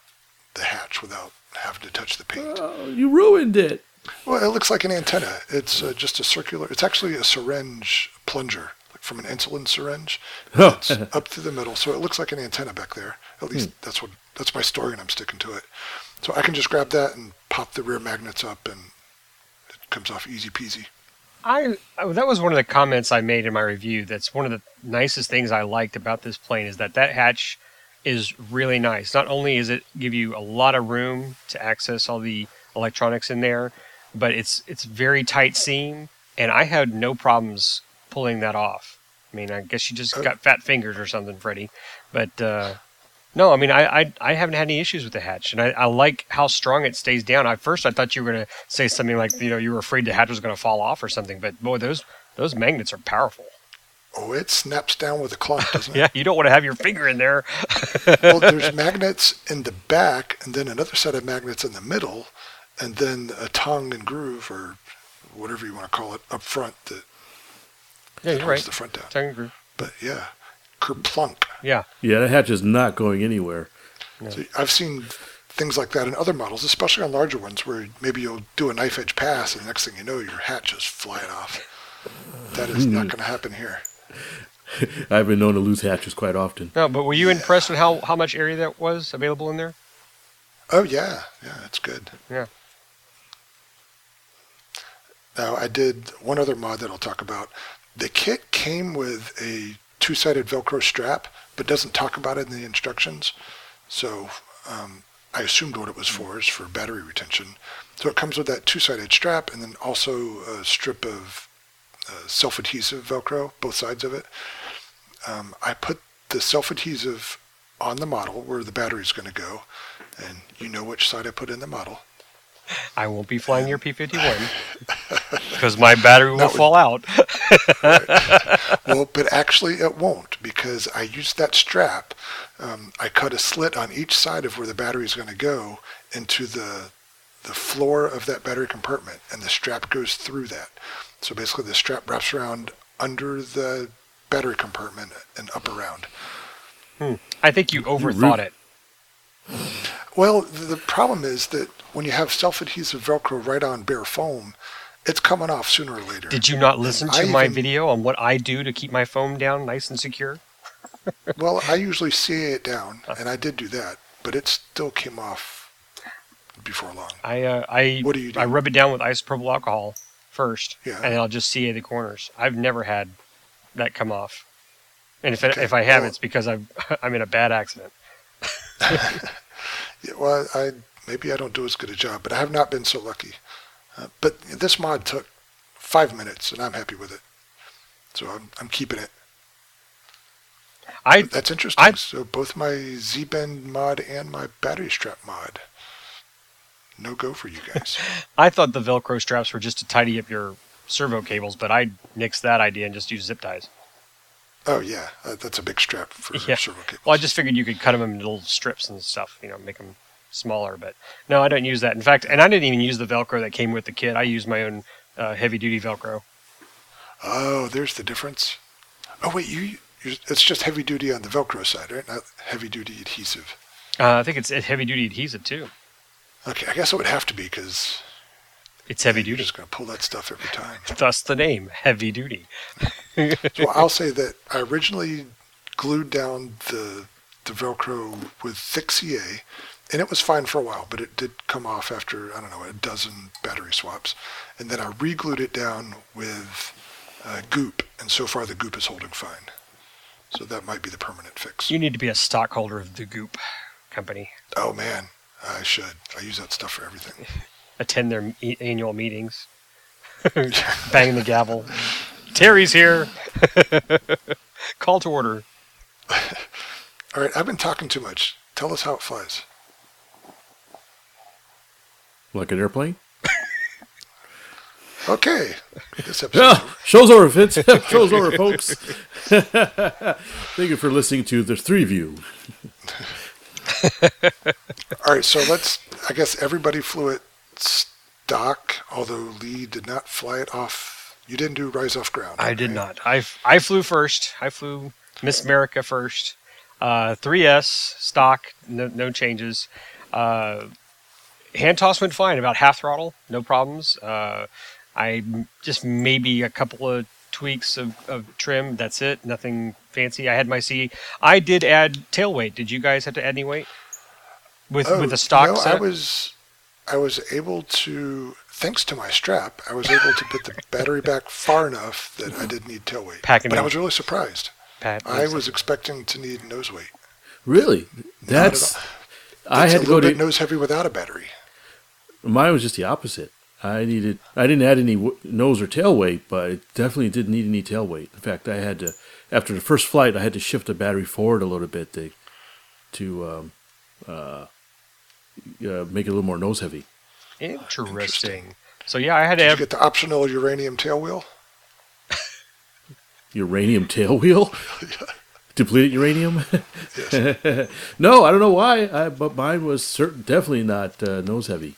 the hatch without having to touch the paint. Oh, you ruined it. Well, it looks like an antenna. It's uh, just a circular. It's actually a syringe plunger from an insulin syringe. <laughs> It's up through the middle, so it looks like an antenna back there. At least Hmm. that's what that's my story, and I'm sticking to it. So I can just grab that and pop the rear magnets up, and it comes off easy peasy. I that was one of the comments I made in my review. That's one of the nicest things I liked about this plane is that that hatch is really nice. Not only is it give you a lot of room to access all the electronics in there, but it's it's very tight seam, and I had no problems pulling that off. I mean, I guess you just Oh. got fat fingers or something, Freddie. But uh, no, I mean, I, I I haven't had any issues with the hatch, and I, I like how strong it stays down. At first, I thought you were going to say something like, you know, you were afraid the hatch was going to fall off or something. But boy, those those magnets are powerful. Oh, it snaps down with a clunk, <laughs> doesn't it? Yeah, you don't want to have your finger in there. well, there's <laughs> magnets in the back, and then another set of magnets in the middle, and then a tongue and groove, or whatever you want to call it, up front that Yeah, you're holds right. the front down. Tongue and. But yeah, kerplunk. Yeah, Yeah, that hatch is not going anywhere. So I've seen things like that in other models, especially on larger ones, where maybe you'll do a knife edge pass, and the next thing you know, your hatch is flying off. That is not hmm. going to happen here. <laughs> I've been known to lose hatches quite often. no, but were you impressed with how how much area that was available in there? Oh yeah, yeah, that's good. Yeah. Now I did one other mod that I'll talk about. The kit came with a two-sided Velcro strap, but doesn't talk about it in the instructions. So um, I assumed what it was for is for battery retention. So it comes with that two-sided strap and then also a strip of uh, self-adhesive Velcro, both sides of it. Um, I put the self-adhesive on the model where the battery is going to go, and you know which side I put in the model. I won't be flying your P-51 <laughs> because my battery will would- fall out. <laughs> well, but actually it won't because I used that strap. Um, I cut a slit on each side of where the battery is going to go into the the floor of that battery compartment, and the strap goes through that. So basically, the strap wraps around under the battery compartment and up around. Hmm. I think you overthought it. Well, the problem is that when you have self-adhesive Velcro right on bare foam, it's coming off sooner or later. Did you not listen to I my even- video on what I do to keep my foam down nice and secure? Well, I usually CA it down, and I did do that, but it still came off before long. I uh, I What do you do? I rub it down with isopropyl alcohol first, Yeah. and then I'll just CA the corners. I've never had that come off, and if it, if I have, well- it's because I'm <laughs> I'm in a bad accident. <laughs> Yeah, well, I maybe I don't do as good a job, but I have not been so lucky. Uh, but this mod took five minutes, and I'm happy with it. So I'm, I'm keeping it. I That's interesting. I- so both my Z-Bend mod and my battery strap mod, no go for you <laughs> guys. I thought the Velcro straps were just to tidy up your servo cables, but I nixed that idea and just used zip ties. oh yeah, uh, that's a big strap for <laughs> Yeah. servo cables. Well, I just figured you could cut them in little strips and stuff, you know, make them smaller. But no, I don't use that. In fact, and I didn't even use the Velcro that came with the kit. I used my own uh, heavy duty Velcro. Oh, there's the difference. Oh wait, you it's just heavy duty on the Velcro side, right? Not heavy duty adhesive. Uh, I think it's heavy duty adhesive too. Okay, I guess it would have to be because It's heavy duty. you're just going to pull that stuff every time. <laughs> Thus the name, heavy duty. So <laughs> I'll say that I originally glued down the the Velcro with thick CA, and it was fine for a while, but it did come off after I don't know a dozen battery swaps, and then I re-glued it down with uh, goop, and so far the goop is holding fine. So that might be the permanent fix. You need to be a stockholder of the Goop company. Oh man, I should. I use that stuff for everything. <laughs> Attend their e- annual meetings. <laughs> <laughs> Bang the gavel. Terry's here. Call to order. All right, I've been talking too much. Tell us how it flies. Like an airplane? <laughs> Okay, this episode. Yeah, show's over, Fitz. <laughs> show's over, folks. <laughs> Thank you for listening to the three view. All right, so let's. I guess everybody flew it stock, although Lee did not fly it off. You didn't do rise off ground. I did right? not. I flew first. I flew Miss America first. Uh, 3S stock, no, no changes. Uh, hand toss went fine, about half throttle, no problems. Uh, I m- just maybe a couple of tweaks of, of trim. That's it. Nothing fancy. I had my C. I did add tail weight. Did you guys have to add any weight? with Oh, with the stock no, set. I was, I was able to, thanks to my strap, I was able to put the <laughs> battery back far enough that I didn't need tail weight. Packing but I was really surprised. Pat, I was expecting to need nose weight. Really? Not at That's. all. I had a to go little to. nose heavy without a battery. Mine was just the opposite. I needed. I didn't add any w- nose or tail weight, but it definitely didn't need any tail weight. In fact, I had to. After the first flight, I had to shift the battery forward a little bit to, to um, uh, uh, make it a little more nose heavy. interesting. So yeah, I had to Did you get the optional uranium tail wheel? <laughs> Uranium tail wheel. <laughs> Depleted uranium? <laughs> no, I don't know why, I, but mine was certain, definitely not uh, nose heavy.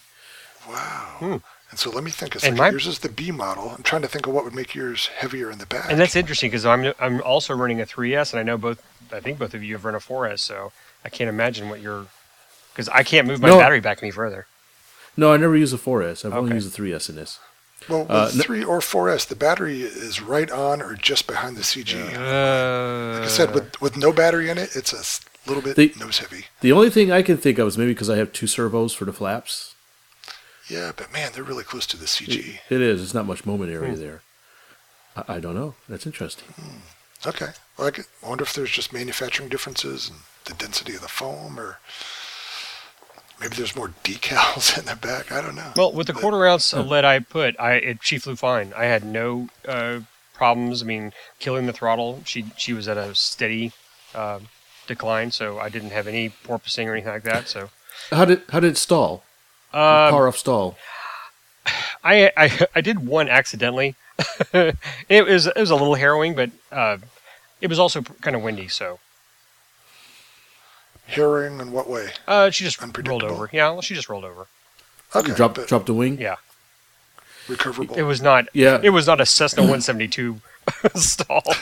Wow. And so let me think. It's And like my- yours is the B model. I'm trying to think of what would make yours heavier in the back. And that's interesting because I'm I'm also running a 3S, and I know both. I think both of you have run a 4S, so I can't imagine what you're. Because I can't move my No. battery back any further. No, I never use a 4S. I've only Okay. used a 3S in this. well, with uh, 3 or 4S, the battery is right on or just behind the CG. Uh, Like I said, with, with no battery in it, it's a little bit The- nose heavy. The only thing I can think of is maybe because I have two servos for the flaps. Yeah, but man, they're really close to the CG. It is. It's not much moment area there. I, I don't know. That's interesting. Okay. Well, I, could- I wonder if there's just manufacturing differences and the density of the foam, or maybe there's more <laughs> decals in the back. I don't know. Well, with the But- quarter ounce of lead I put, I it, she flew fine. I had no uh, problems. I mean, killing the throttle, she she was at a steady uh, decline, so I didn't have any porpoising or anything like that. So How did how did it stall? Uh, Power off stall. <sighs> I, I I did one accidentally. <laughs> it was it was a little harrowing, but uh, it was also kind of windy, so Herring in what way? uh, she just rolled over. Yeah, well, she just rolled over. Okay. Drop but drop the wing. Yeah, recoverable. it was not. Yeah. it was not a Cessna 172 <laughs> stall. <laughs>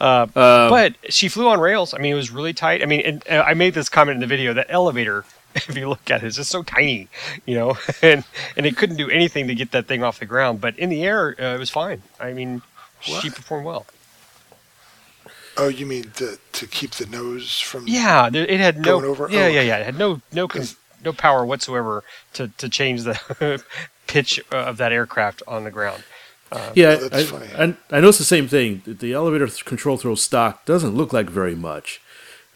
Uh, but she flew on rails. I mean, it was really tight. I mean, and, uh, I made this comment in the video. That elevator, <laughs> if you look at it. it, is just so tiny, you know, <laughs> and and it couldn't do anything to get that thing off the ground. But in the air, uh, it was fine. I mean, she performed well. oh, you mean the, to keep the nose from? Yeah, it had no. Over? Yeah, Oh. yeah, yeah. It had no no con- no power whatsoever to to change the <laughs> pitch of that aircraft on the ground. yeah, Oh, that's I, funny. I, I noticed the same thing. The- The elevator th- control throw stock doesn't look like very much.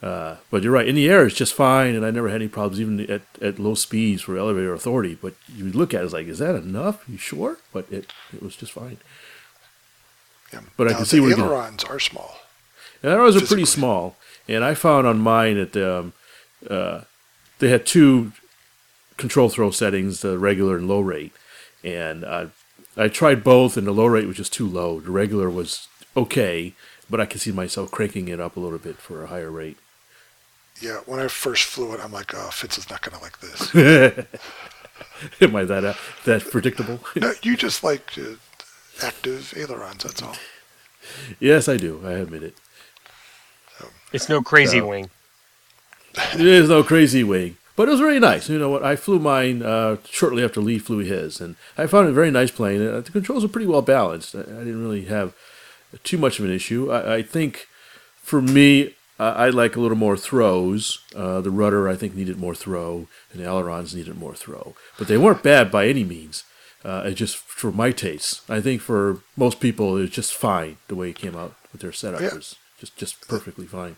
Uh, but you're right. In the air, it's just fine, and I never had any problems, even at, at low speeds for elevator authority. But you look at it, it's like, is that enough? You sure? But it, it was just fine. Yeah. But I can see the where can- ailerons are small. And arrows are pretty small. And I found on mine that um, uh, they had two control throw settings, the regular and low rate. And uh, I tried both, and the low rate was just too low. The regular was okay, but I could see myself cranking it up a little bit for a higher rate. Yeah, when I first flew it, I'm like, oh, Fitz is not going to like this. <laughs> Am I that uh, that predictable? <laughs> no, you just like uh, active ailerons, that's all. yes, I do. I admit it. It's no crazy So- wing. <laughs> There's no crazy wing, but it was very nice. You know what? I flew mine uh, shortly after Lee flew his, and I found it a very nice plane. Uh, the controls are pretty well balanced. I, I didn't really have too much of an issue. I, I think for me, I, I like a little more throws. Uh, the rudder, I think, needed more throw, and the ailerons needed more throw. But they weren't bad by any means. Uh, it just for my tastes. I think for most people, it's just fine the way it came out with their setup. Yeah. was just just perfectly fine.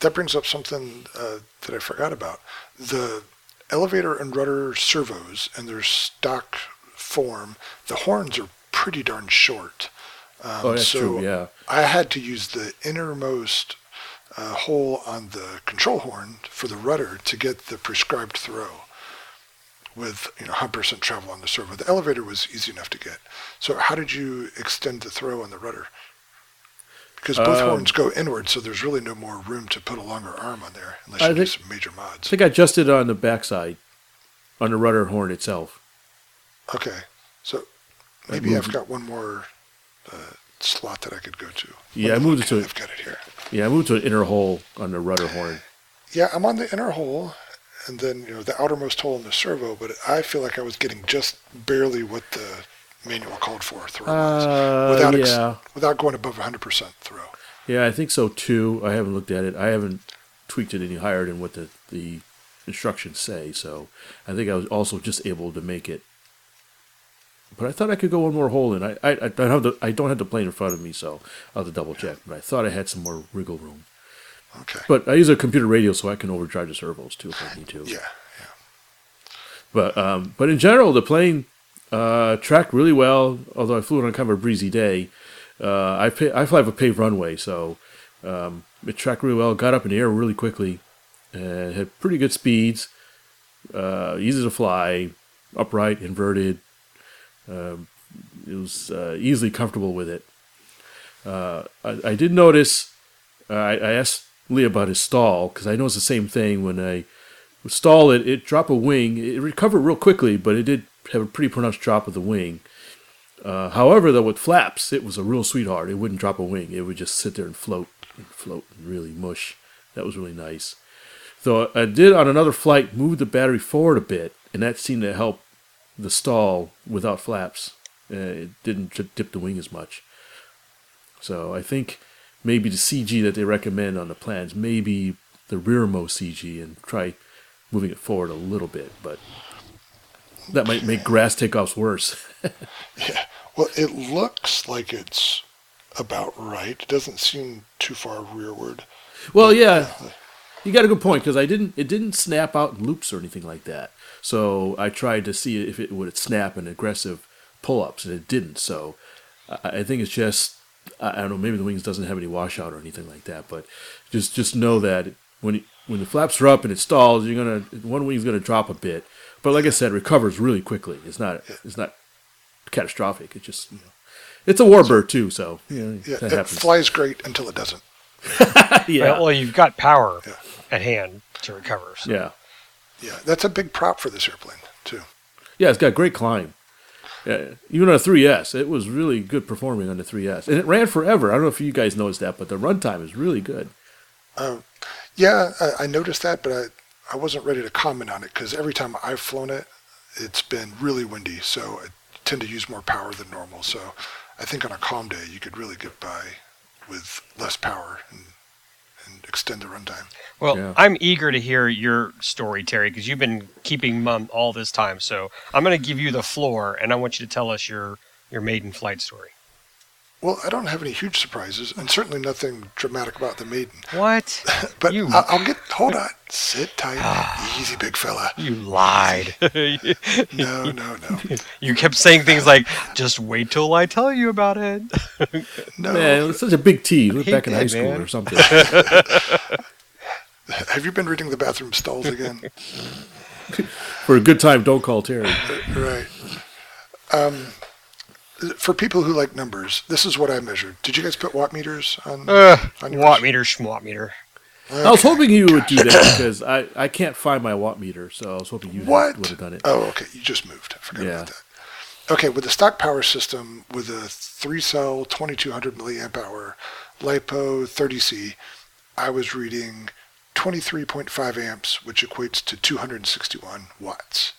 That brings up something uh, that I forgot about. The elevator and rudder servos and their stock form, the horns are pretty darn short. Um, Oh, that's so true. Yeah. I had to use the innermost uh, hole on the control horn for the rudder to get the prescribed throw with you know 100% travel on the servo. The elevator was easy enough to get. So how did you extend the throw on the rudder? Because both Um, horns go inward, so there's really no more room to put a longer arm on there unless I you do think- some major mods. I think I adjusted on the backside, on the rudder horn itself. Okay, so maybe I've got one more uh, slot that I could go to. Yeah, I moved it to- I've got it here. Yeah, I moved to an inner hole on the rudder horn. Yeah, I'm on the inner hole, and then you know the outermost hole in the servo, but I feel like I was getting just barely what the manual called for throw Uh, without ex- yeah, without going above 100% throw. yeah, I think so too. I haven't looked at it. I haven't tweaked it any higher than what the, the instructions say. So I think I was also just able to make it. But I thought I could go one more hole in. I I, I don't have the I don't have the plane in front of me, so I'll have to double check. But I thought I had some more wiggle room. Okay. But I use a computer radio, so I can overdrive the servos too if I need to. yeah. But um, but in general, the plane uh, tracked really well. Although I flew it on kind of a breezy day, uh, I pay, I fly a paved runway, so um, it tracked really well. Got up in the air really quickly, and had pretty good speeds. Uh, easy to fly, upright, inverted. Um, it was uh, easily comfortable with it. Uh, I, I did notice. Uh, I, I asked Lee about his stall because I noticed the same thing when I stall it. It drop a wing. It recovered real quickly, but it did have a pretty pronounced drop of the wing. Uh, however, though with flaps, it was a real sweetheart. It wouldn't drop a wing. It would just sit there and float and float and really mush. That was really nice. So I did on another flight move the battery forward a bit, and that seemed to help the stall without flaps. Uh, it didn't dip- the wing as much. So I think maybe the CG that they recommend on the plans, maybe the rearmost CG, and try moving it forward a little bit. But that might make grass takeoffs worse. <laughs> Yeah. Well, it looks like it's about right. It doesn't seem too far rearward. Well, yeah, you got a good point because I didn't. It didn't snap out in loops or anything like that. So I tried to see if it would snap in aggressive pull-ups, and it didn't. So I, I think it's just I, I don't know. Maybe the wings doesn't have any washout or anything like that. But just just know that when when the flaps are up and it stalls, you're gonna one wing's gonna drop a bit. But like I said, recovers really quickly. It's not it's not catastrophic. It's just you know, it's a warbird too. So you know, Yeah, that it happens. flies great until it doesn't. <laughs> yeah, Well, well, you've got power Yeah. at hand to recover. So. yeah. Yeah, that's a big prop for this airplane too. Yeah, it's got great climb. Yeah, even on a 3S, it was really good performing on the 3S, and it ran forever. I don't know if you guys noticed that, but the runtime is really good. Um, yeah, I, I noticed that, but I, I wasn't ready to comment on it because every time I've flown it, it's been really windy, so I tend to use more power than normal. So I think on a calm day, you could really get by with less power and extend the runtime. Well, Yeah. I'm eager to hear your story, Terry, because you've been keeping mum all this time. So I'm going to give you the floor, and I want you to tell us your your maiden flight story. Well, I don't have any huge surprises, and certainly nothing dramatic about the maiden. <laughs> What? But You- I, I'll get. Hold on. Sit tight. <sighs> Easy, big fella. You lied. <laughs> No, no, no, <laughs> you kept saying things like, "Just wait till I tell you about it." no. Man, it's such a big T. We're back in that, high school man. or something. Have you been reading the bathroom stalls again? For a good time, don't call Terry. right. Um, for people who like numbers, this is what I measured. Did you guys put watt meters on? Uh, on yours? watt meter, schwatt meter. I was hoping you would do that because I, I can't find my watt meter, so I was hoping you What? would have done it. Oh, okay. You just moved. I forgot Yeah. about that. Okay, with the stock power system, with a three cell, 2200 milliamp hour LiPo 30C, I was reading 23.5 amps, which equates to 261 watts.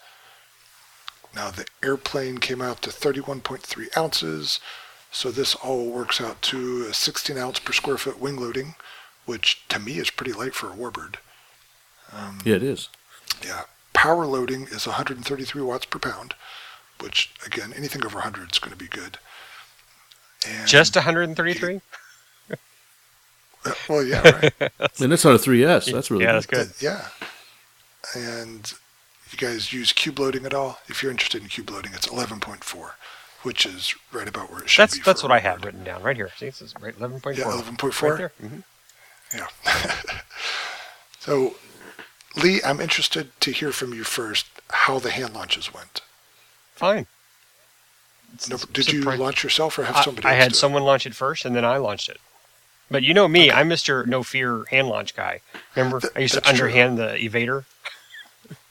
Now, the airplane came out to 31.3 ounces, so this all works out to a 16 ounce per square foot wing loading, which to me is pretty light for a warbird. Yeah, it is. Yeah. Power loading is 133 watts per pound, which again, anything over 100 is going to be good. And, Just 133. <laughs> uh, well, yeah, right. <laughs> And that's on a 3S. <laughs> That's really yeah, good. that's good. yeah. And you guys use cube loading at all? If you're interested in cube loading, it's 11.4, which is right about where it should That's be. that's what I have written down right here. See, it says right 11.4. Yeah, 11.4. Right there. Mhm. Yeah. <laughs> so, Lee, I'm interested to hear from you first how the hand launches went. Fine. No, did you launch yourself or have I, somebody I else had do it? someone launch it first, and then I launched it. But you know me, I'm Mr. No Fear hand launch guy. Remember, Th- I used to that's true. underhand the evader.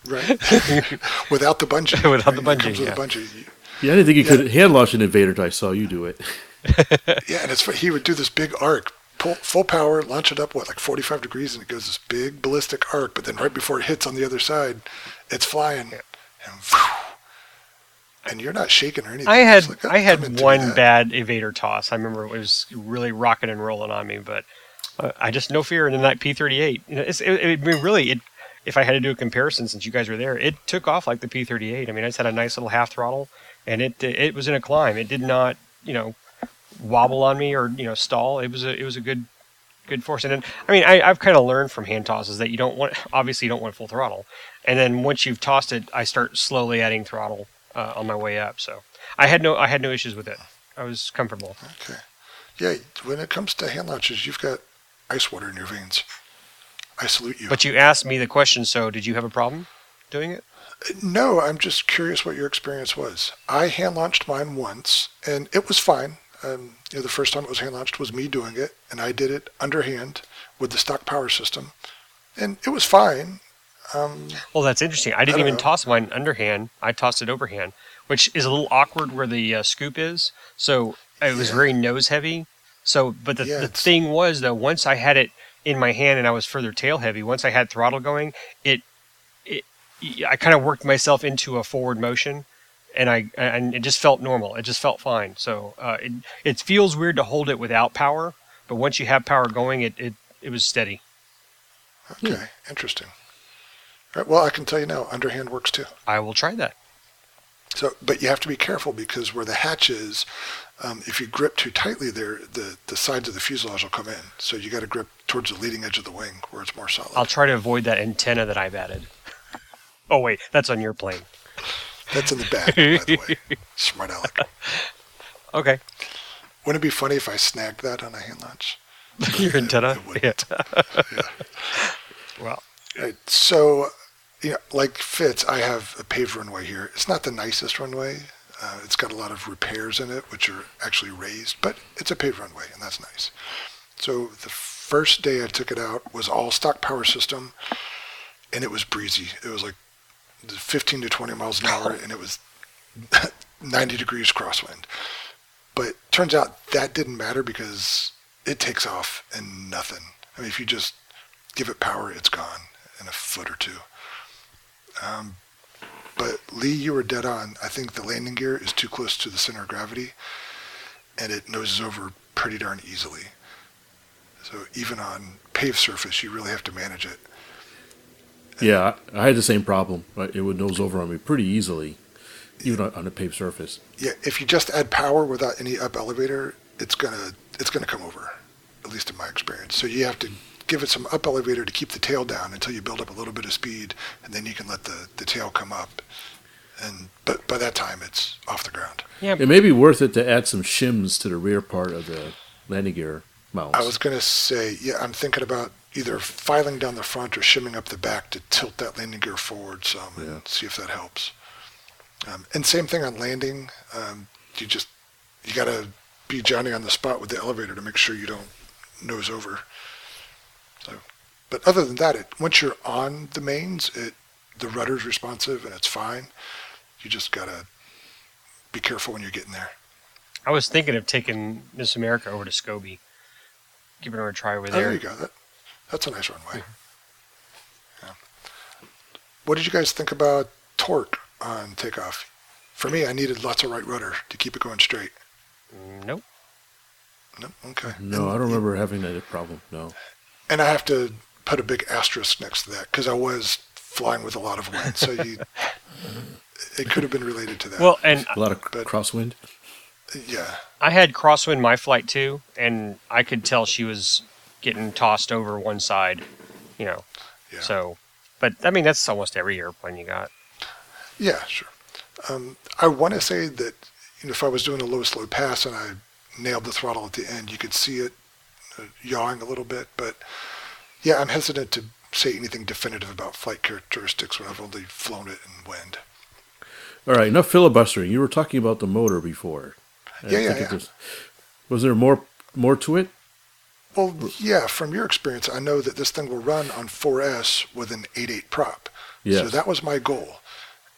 Right. <laughs> Without the bungee. <laughs> Without the right? It bungee, comes with yeah. a bungee. Yeah, I didn't think you could hand launch an invader until I saw you do it. <laughs> Yeah, and it's he would do this big arc, pull, full power, launch it up what like 45 degrees, and it goes this big ballistic arc. But then right before it hits on the other side, it's flying, and, phew, and you're not shaking or anything. I had like, "Oh, I had one that." bad evader toss. I remember it was really rocking and rolling on me, but Uh, I just no fear And then that P38. You know, it's, it, it, I really, it. If I had to do a comparison, since you guys were there, it took off like the P38. I mean, I just had a nice little half throttle, and it it was in a climb. It did not, you know, wobble on me or you know stall. It was a it was a good good force. And then, I mean, I, I've kind of learned from hand tosses that you don't want obviously you don't want full throttle, and then once you've tossed it, I start slowly adding throttle uh, on my way up. So I had no I had no issues with it. I was comfortable. Okay. Yeah, when it comes to hand launches, you've got ice water in your veins. I salute you. But you asked me the question, so did you have a problem doing it? No, I'm just curious what your experience was. I hand launched mine once, and it was fine. Um, you know, the first time it was hand launched was me doing it, and I did it underhand with the stock power system, and it was fine. Um, well, that's interesting. I didn't I even know. toss mine underhand. I tossed it overhand, which is a little awkward where the uh, scoop is. So it was Yeah. very nose heavy. So, but the, Yeah, the thing was though, once I had it in my hand and I was further tail heavy, once I had throttle going, it, it, I kind of worked myself into a forward motion, and I and it just felt normal. It just felt fine. So uh, it it feels weird to hold it without power, but once you have power going, it it, it was steady. okay, interesting. All right, well, I can tell you now, underhand works too. I will try that. So, but you have to be careful because where the hatch is, um, if you grip too tightly there, the, the sides of the fuselage will come in. So you got to grip towards the leading edge of the wing where it's more solid. I'll try to avoid that antenna that I've added. <laughs> Oh wait, that's on your plane. That's in the back, by the way. <laughs> Smart aleck. Okay, Wouldn't it be funny if I snagged that on a hand launch? your antenna. It wouldn't. Yeah. <laughs> Well, Right. So, you know, like Fitz, I have a paved runway here. It's not the nicest runway. Uh, it's got a lot of repairs in it, which are actually raised, but it's a paved runway, and that's nice. So the first day I took it out was all stock power system, and it was breezy. It was like 15 to 20 miles an hour, <laughs> and it was <laughs> 90 degrees crosswind. But turns out that didn't matter because it takes off and nothing. I mean, if you just give it power, it's gone in a foot or two. Um, but Lee, you were dead on. I think the landing gear is too close to the center of gravity, and it noses over pretty darn easily. So even on paved surface, you really have to manage it. Yeah, I had the same problem. Right? It would nose over on me pretty easily, even on, on a paved surface. Yeah, if you just add power without any up elevator, it's gonna it's gonna come over, at least in my experience. So you have to give it some up elevator to keep the tail down until you build up a little bit of speed, and then you can let the, the tail come up. And but by that time, it's off the ground. yeah, It may be worth it to add some shims to the rear part of the landing gear mounts. I was gonna say, yeah, I'm thinking about either filing down the front or shimming up the back to tilt that landing gear forward some and Yeah. see if that helps. Um, and same thing on landing. Um, you just you gotta be Johnny on the spot with the elevator to make sure you don't nose over. So, but other than that, it once you're on the mains, it the rudder's responsive and it's fine. You just gotta be careful when you're getting there. I was thinking of taking Miss America over to Scobie, giving her a try over Oh, there. there you go. That, that's a nice runway. Yeah. What did you guys think about torque on takeoff? For me, I needed lots of right rudder to keep it going straight. Mm, nope. Nope. okay. no, I don't remember having that problem. No. And I have to put a big asterisk next to that because I was flying with a lot of wind, so you, <laughs> it could have been related to that. Well, and A lot of But- crosswind. yeah, I had crosswind my flight too, and I could tell she was getting tossed over one side, you know. yeah, So, but I mean that's almost every airplane you got. yeah, sure. Um, I want to say that you know, if I was doing a low slow pass and I nailed the throttle at the end, you could see it yawing a little bit. But yeah, I'm hesitant to say anything definitive about flight characteristics when I've only flown it in wind. All right, enough filibustering. You were talking about the motor before. I Yeah, yeah, yeah. Was, was there more more to it? Well, yeah, from your experience, I know that this thing will run on 4S with an 8.8 prop. So that was my goal.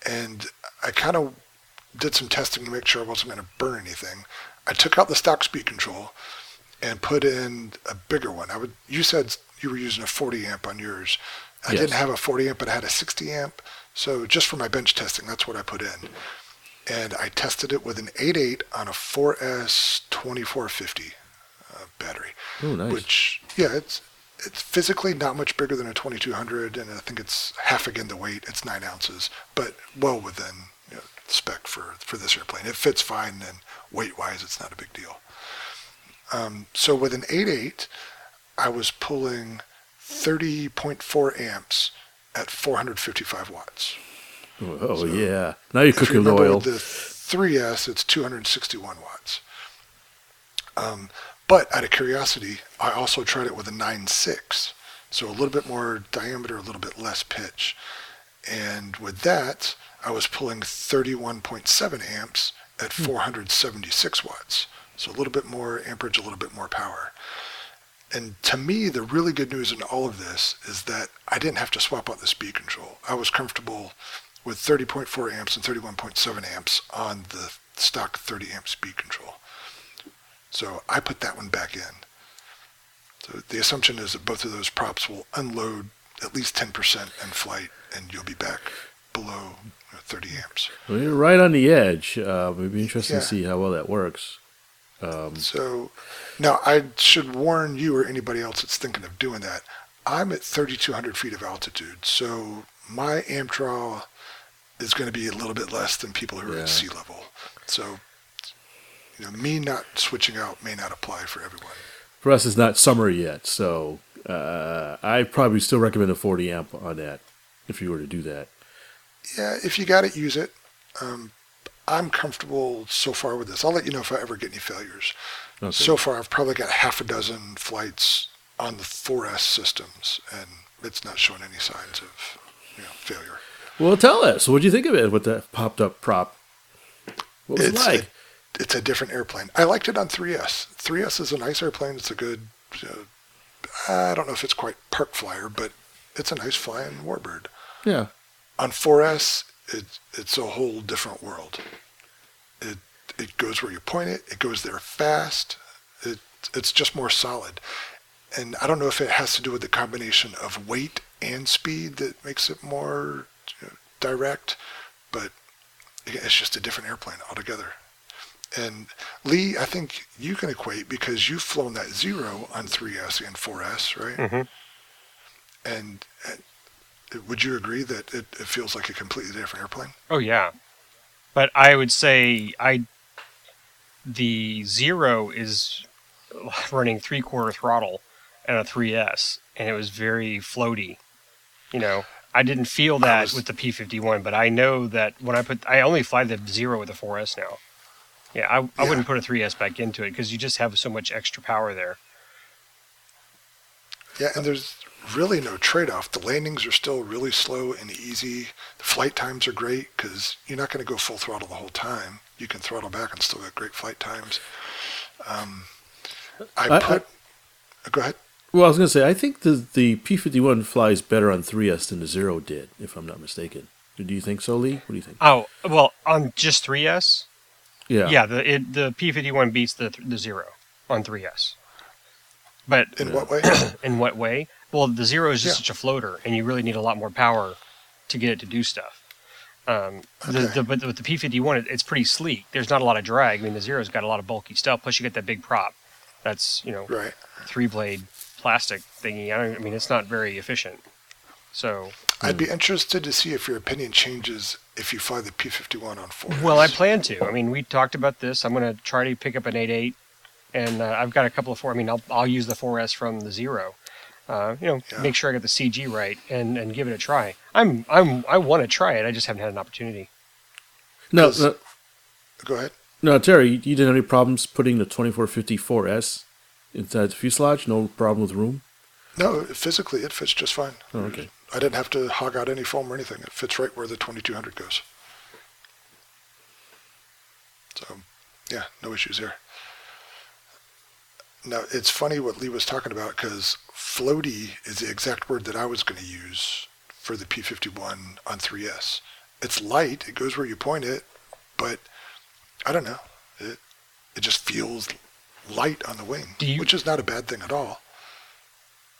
And I kind of did some testing to make sure I wasn't going to burn anything. I took out the stock speed control and put in a bigger one. I would. You said you were using a 40 amp on yours. I Yes. didn't have a 40 amp, but I had a 60 amp. So just for my bench testing, that's what I put in. And I tested it with an 8.8 on a 4S 2450. Uh, battery. Oh, nice. Which, yeah, it's it's physically not much bigger than a 2200, and I think it's half again the weight. It's nine ounces, but well within you know, spec for for this airplane. It fits fine, and weight-wise, it's not a big deal. Um, so with an 8.8, I was pulling 30.4 amps at 455 watts. oh yeah. Now you're you cooking remember oil. with the 3S, it's 261 watts. Um, but out of curiosity, I also tried it with a 9.6, so a little bit more diameter, a little bit less pitch. And with that, I was pulling 31.7 amps at 476 watts. So a little bit more amperage, a little bit more power. And to me, the really good news in all of this is that I didn't have to swap out the speed control. I was comfortable with 30.4 amps and 31.7 amps on the stock 30 amp speed control. So I put that one back in. So the assumption is that both of those props will unload at least 10% in flight and you'll be back below 30 amps. Well, you're right on the edge. Uh, it'd be interesting Yeah. to see how well that works. So now I should warn you or anybody else that's thinking of doing that. I'm at 3,200 feet of altitude, so my amp draw is going to be a little bit less than people who are Yeah. at sea level. So, you know, me not switching out may not apply for everyone. For us, it's not summer yet, so uh, I probably still recommend a 40 amp on that if you were to do that. Yeah, if you got it, use it. Um, I'm comfortable so far with this. I'll let you know if I ever get any failures. Okay. So far, I've probably got half a dozen flights on the 4S systems, and it's not showing any signs of you know, failure. Well, tell us. What do you think of it with that popped up prop? What was it It's like? a, it's a different airplane. I liked it on 3S. 3S is a nice airplane. It's a good. Uh, I don't know if it's quite park flyer, but it's a nice flying warbird. yeah. On 4S, it, it's a whole different world. It it goes where you point it. It goes there fast. It it's just more solid. And I don't know if it has to do with the combination of weight and speed that makes it more you know, direct, but it's just a different airplane altogether. And Lee, I think you can equate because you've flown that zero on 3S and 4S, right? Mm-hmm. And, and would you agree that it, it feels like a completely different airplane? Oh yeah, but I would say I the zero is running three quarter throttle and a 3S, and it was very floaty. You know, I didn't feel that was- with the P51, but I know that when I put, I only fly the zero with the 4S now. Yeah, I, I Yeah. wouldn't put a 3S back into it because you just have so much extra power there. Yeah, and there's really no trade-off. The landings are still really slow and easy. The flight times are great because you're not going to go full throttle the whole time. You can throttle back and still get great flight times. Um, I I- put. go ahead. Well, I was going to say, I think the, the P51 flies better on 3S than the Zero did, if I'm not mistaken. Do you think so, Lee? What do you think? Oh well, on just 3S, Yeah. yeah, the it, the P51 beats the the zero on 3S. But <coughs> In what way? in what way? Well, the zero is just Yeah. such a floater, and you really need a lot more power to get it to do stuff. Um, Okay. the, but with the P51, it, it's pretty sleek. There's not a lot of drag. I mean, the zero's got a lot of bulky stuff. Plus, you get that big prop. That's you know right. three blade plastic thingy. I, don't, I mean, it's not very efficient. So, I'd be interested to see if your opinion changes if you fly the P51 on four. well, I plan to. I mean, we talked about this. I'm going to try to pick up an 8.8, and uh, I've got a couple of four. I mean, I'll I'll use the 4S from the zero. Uh, you know, Yeah. make sure I get the CG right and, and give it a try. I'm I'm I want to try it. I just haven't had an opportunity. No, 'Cause- no, Go ahead. no, Terry, you didn't have any problems putting the 2454S inside the fuselage? No problem with room? No, physically it fits just fine. Oh, okay. I didn't have to hog out any foam or anything. It fits right where the 2200 goes. So, yeah, no issues there. Now, it's funny what Lee was talking about because floaty is the exact word that I was going to use for the P51 on 3S. It's light, it goes where you point it, but I don't know. It, it just feels light on the wing, you- which is not a bad thing at all.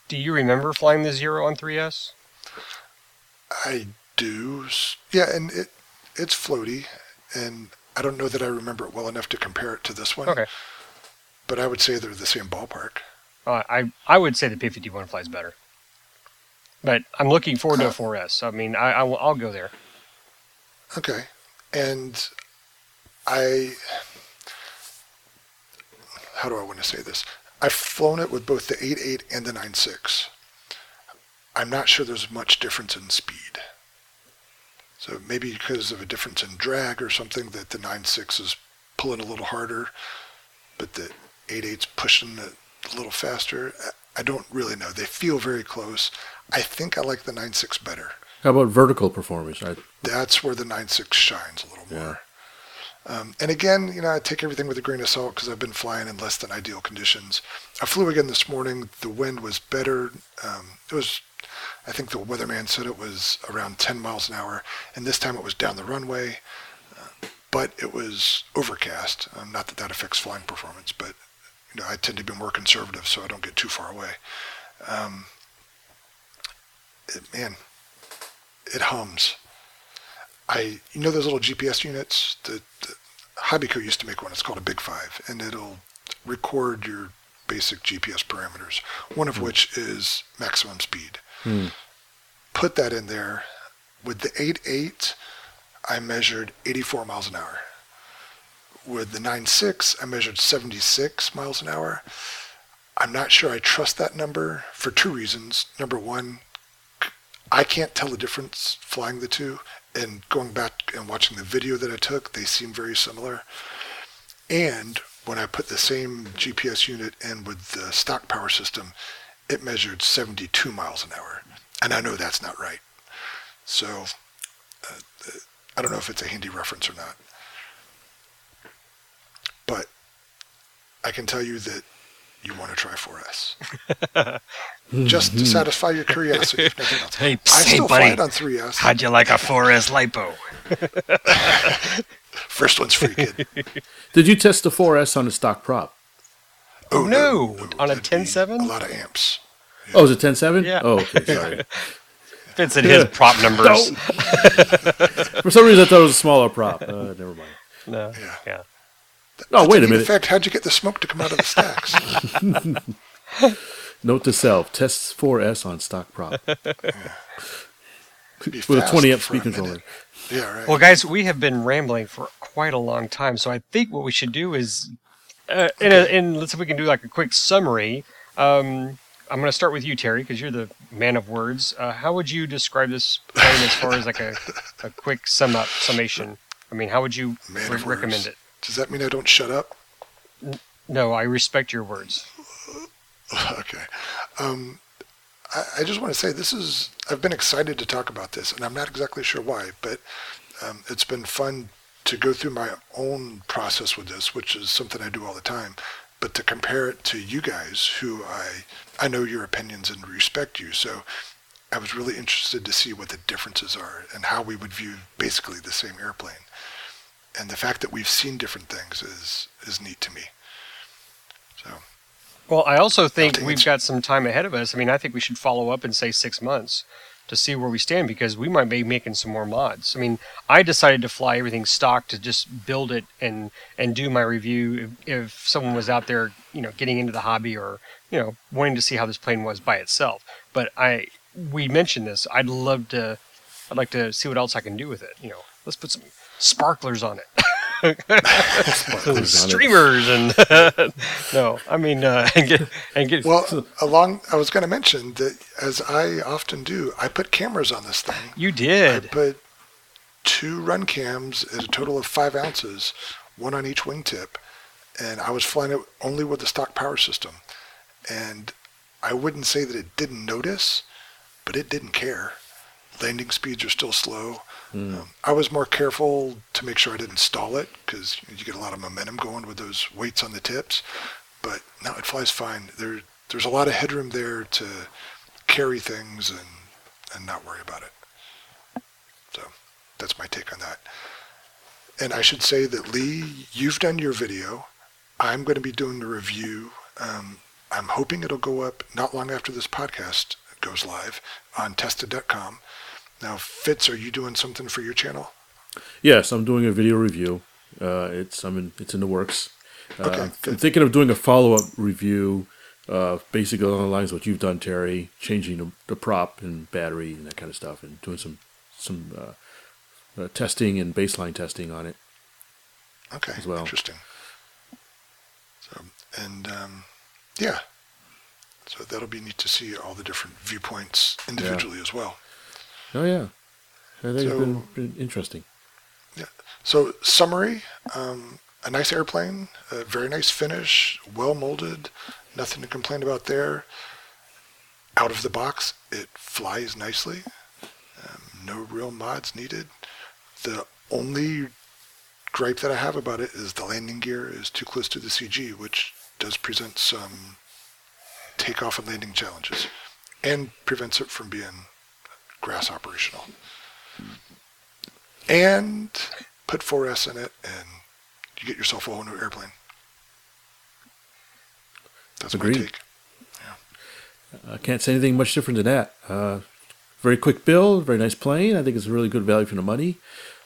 Do you remember flying the zero on 3S? I do. Yeah, and it it's floaty, and I don't know that I remember it well enough to compare it to this one. Okay. But I would say they're the same ballpark. Uh, I I would say the P51 flies better, but I'm looking forward to a Uh, 4S. I mean, I, I will, I'll go there. Okay. And I, how do I want to say this? I've flown it with both the 8.8 and the 9.6. I'm not sure there's much difference in speed. So maybe because of a difference in drag or something that the 9.6 is pulling a little harder, but the 8.8's pushing it a little faster. I- don't really know. They feel very close. I think I like the 9.6 better. How about vertical performance? I, That's where the 9.6 shines a little Yeah. more. Um, and again, you know, I take everything with a grain of salt because I've been flying in less than ideal conditions. I flew again this morning. The wind was better. Um, it was, I think the weatherman said it was around 10 miles an hour, and this time it was down the runway. Uh, but it was overcast. Um, not that that affects flying performance, but you know, I tend to be more conservative, so I don't get too far away. Um, it, man, it hums. I, you know those little GPS units? The, the Hobbico used to make one. It's called a Big Five, and it'll record your basic GPS parameters. One of which is maximum speed. Hmm. Put that in there. With the 8.8, I measured 84 miles an hour. With the 9.6, I measured 76 miles an hour. I'm not sure I trust that number for two reasons. Number one, I can't tell the difference flying the two. And going back and watching the video that I took, they seem very similar. And when I put the same GPS unit in with the stock power system, it measured 72 miles an hour. And I know that's not right. So uh, I don't know if it's a handy reference or not. But I can tell you that you want to try 4S. <laughs> Just to satisfy your curiosity, if nothing else. <laughs> Hey, I hey, still fly buddy. it on 3S. How'd you like a 4S lipo? <laughs> First one's free, kid. did you test the 4S on a stock prop? Oh, No, on a that'd be 10.7? A lot of amps. Oh, is it 10.7? Yeah. Oh, okay, sorry. Fits in his prop numbers. For some reason, I thought it was a smaller prop. Uh, never mind. No, Yeah. yeah. Oh, That's wait a neat minute. effect. How'd you get the smoke to come out of the stacks? <laughs> Note to self: test 4S on stock prop <laughs> with a 20 amp for speed controller. Yeah, right. Well, guys, we have been rambling for quite a long time, so I think what we should do is, uh, in, a, in let's see if we can do like a quick summary. Um, I'm going to start with you, Terry, because you're the man of words. Uh, how would you describe this plane as far as like a, a quick sum up summation? I mean, how would you re- recommend it? Does that mean I don't shut up? No, I respect your words. <laughs> okay. Um, I, I just want to say this is, I've been excited to talk about this, and I'm not exactly sure why, but um, it's been fun to go through my own process with this, which is something I do all the time, but to compare it to you guys who I, I know your opinions and respect you. So I was really interested to see what the differences are and how we would view basically the same airplane. And the fact that we've seen different things is, is neat to me. So Well, I also think we've got some time ahead of us. I mean, I think we should follow up and say six months to see where we stand because we might be making some more mods. I mean, I decided to fly everything stock to just build it and and do my review if, if someone was out there, you know, getting into the hobby or you know wanting to see how this plane was by itself. But I we mentioned this. I'd love to. I'd like to see what else I can do with it. You know, let's put some sparklers on it. <laughs> Sparklers on it. streamers and <laughs> no, I mean uh, and get and get Well, along, I was going to mention that as I often do, I put cameras on this thing. you did. I put two run cams at a total of five ounces, one on each wingtip, and I was flying it only with the stock power system. And I wouldn't say that it didn't notice, but it didn't care. Landing speeds are still slow. Um, I was more careful to make sure I didn't stall it because you get a lot of momentum going with those weights on the tips. But no, it flies fine. There, there's a lot of headroom there to carry things and, and not worry about it. So that's my take on that. And I should say that Lee, you've done your video. I'm going to be doing the review. Um, I'm hoping it'll go up not long after this podcast goes live on tested.com. Now, Fitz, are you doing something for your channel? Yes, I'm doing a video review. Uh, it's I'm in, it's in the works. Uh, Okay, I'm good. thinking of doing a follow up review, uh, basically along the lines of what you've done, Terry, changing the, the prop and battery and that kind of stuff, and doing some some uh, uh, testing and baseline testing on it. Okay, as well. interesting. So, and um, yeah, so that'll be neat to see all the different viewpoints individually as well. Oh yeah, I think So- it's been, been interesting. So, summary: um, a nice airplane, a very nice finish, well molded, nothing to complain about there. Out of the box, it flies nicely. Um, no real mods needed. The only gripe that I have about it is the landing gear is too close to the CG, which does present some takeoff and landing challenges, and prevents it from being grass operational. And put 4S in it, and you get yourself a whole new airplane. That's Agreed. my take. I can't say anything much different than that. Uh, very quick build, very nice plane. I think it's a really good value for the money.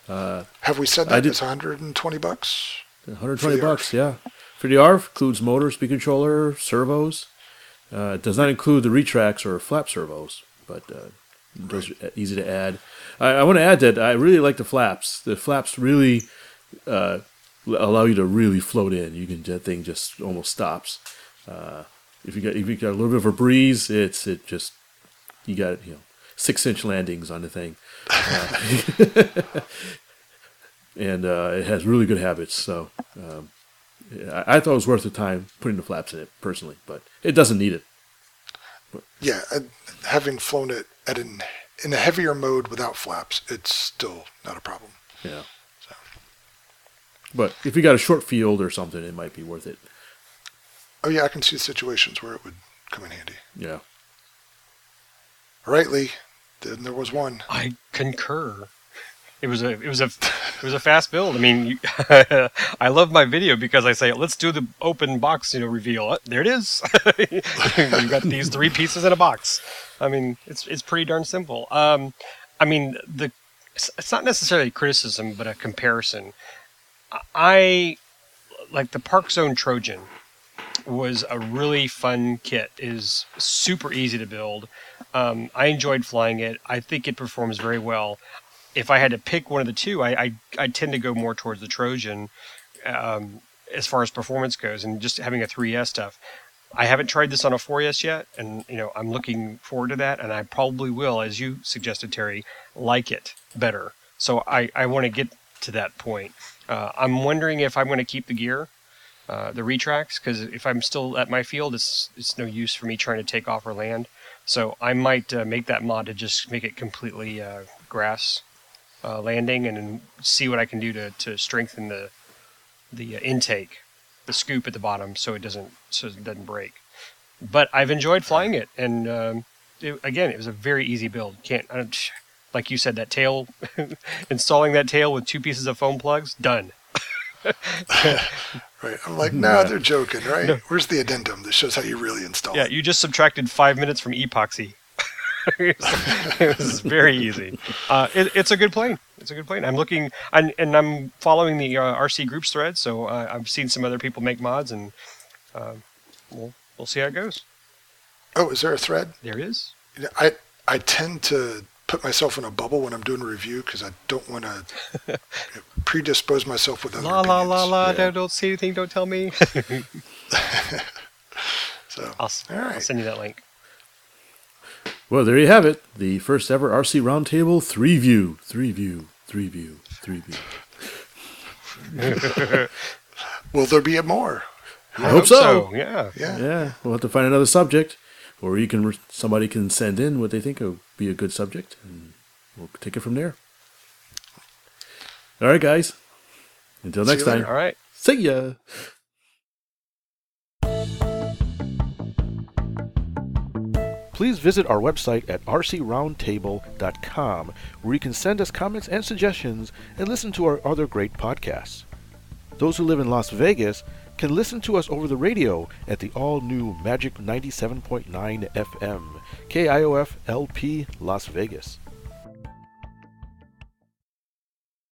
Have we said I that did- it's 120 bucks? 120 For the bucks, yeah. For the ARF, includes motor, speed controller, servos. Uh, it does not include the retracts or flap servos, but uh, those are easy to add. I, I want to add that I really like the flaps. The flaps really uh, allow you to really float in. You can that thing just almost stops. Uh, if you got if you got a little bit of a breeze, it's it just you got you know six inch landings on the thing. Uh, <laughs> and uh, it has really good habits. So um, I, thought it was worth the time putting the flaps in it personally, but it doesn't need it. Yeah, uh, having flown it at an in a heavier mode without flaps, it's still not a problem. Yeah. So. But if you got a short field or something, it might be worth it. Oh yeah, I can see situations where it would come in handy. Yeah. All right, Lee. Then there was one. I concur. It was a it was a it was a fast build. I mean, you, <laughs> I love my video because I say let's do the open box, you know, reveal. Uh, There it is. <laughs> you got these three pieces in a box. I mean, it's it's pretty darn simple. Um, I mean, the it's, not necessarily criticism, but a comparison. I like the ParkZone Trojan was a really fun kit. It is super easy to build. Um, I enjoyed flying it. I think it performs very well. If I had to pick one of the two, I I, I tend to go more towards the Trojan um, as far as performance goes, and just having a 3S stuff. I haven't tried this on a 4S yet, and you know I'm looking forward to that, and I probably will, as you suggested, Terry, like it better. So I I want to get to that point. Uh, I'm wondering if I'm going to keep the gear, uh, the retracts, because if I'm still at my field, it's it's no use for me trying to take off or land. So I might uh, make that mod to just make it completely uh, grass uh, landing, and see what I can do to, to strengthen the the uh, intake, the scoop at the bottom, so it doesn't so it doesn't break. But I've enjoyed flying it, and um, it, again, it was a very easy build. Can't I don't, like you said that tail, <laughs> installing that tail with two pieces of foam plugs, done. <laughs> Right. I'm like, no, they're joking, right? Where's the addendum that shows how you really install Yeah, it? you just subtracted five minutes from epoxy. <laughs> it was very easy. Uh, it, it's a good plane. It's a good plane. I'm looking, and, and I'm following the uh, RC groups thread, so uh, I've seen some other people make mods, and uh, we'll we'll see how it goes. Oh, is there a thread? There it is. You know, I I tend to put myself in a bubble when I'm doing a review because I don't want to <laughs> predispose myself with other La la la opinions. la. Yeah. Don't, don't say anything. Don't tell me. <laughs> So, I'll, s- all I'll send you that link. Well, there you have it. The first ever RC Roundtable three view, three view, three view, three view. <laughs> Will there be a more? I hope so. Yeah. Yeah. Yeah, we'll have to find another subject, or you can somebody can send in what they think would be a good subject, and we'll take it from there. All right, guys. Until See next time. All right. See ya. Please visit our website at rcroundtable.com, where you can send us comments and suggestions and listen to our other great podcasts. Those who live in Las Vegas can listen to us over the radio at the all new Magic 97.9 FM, KIOF LP Las Vegas.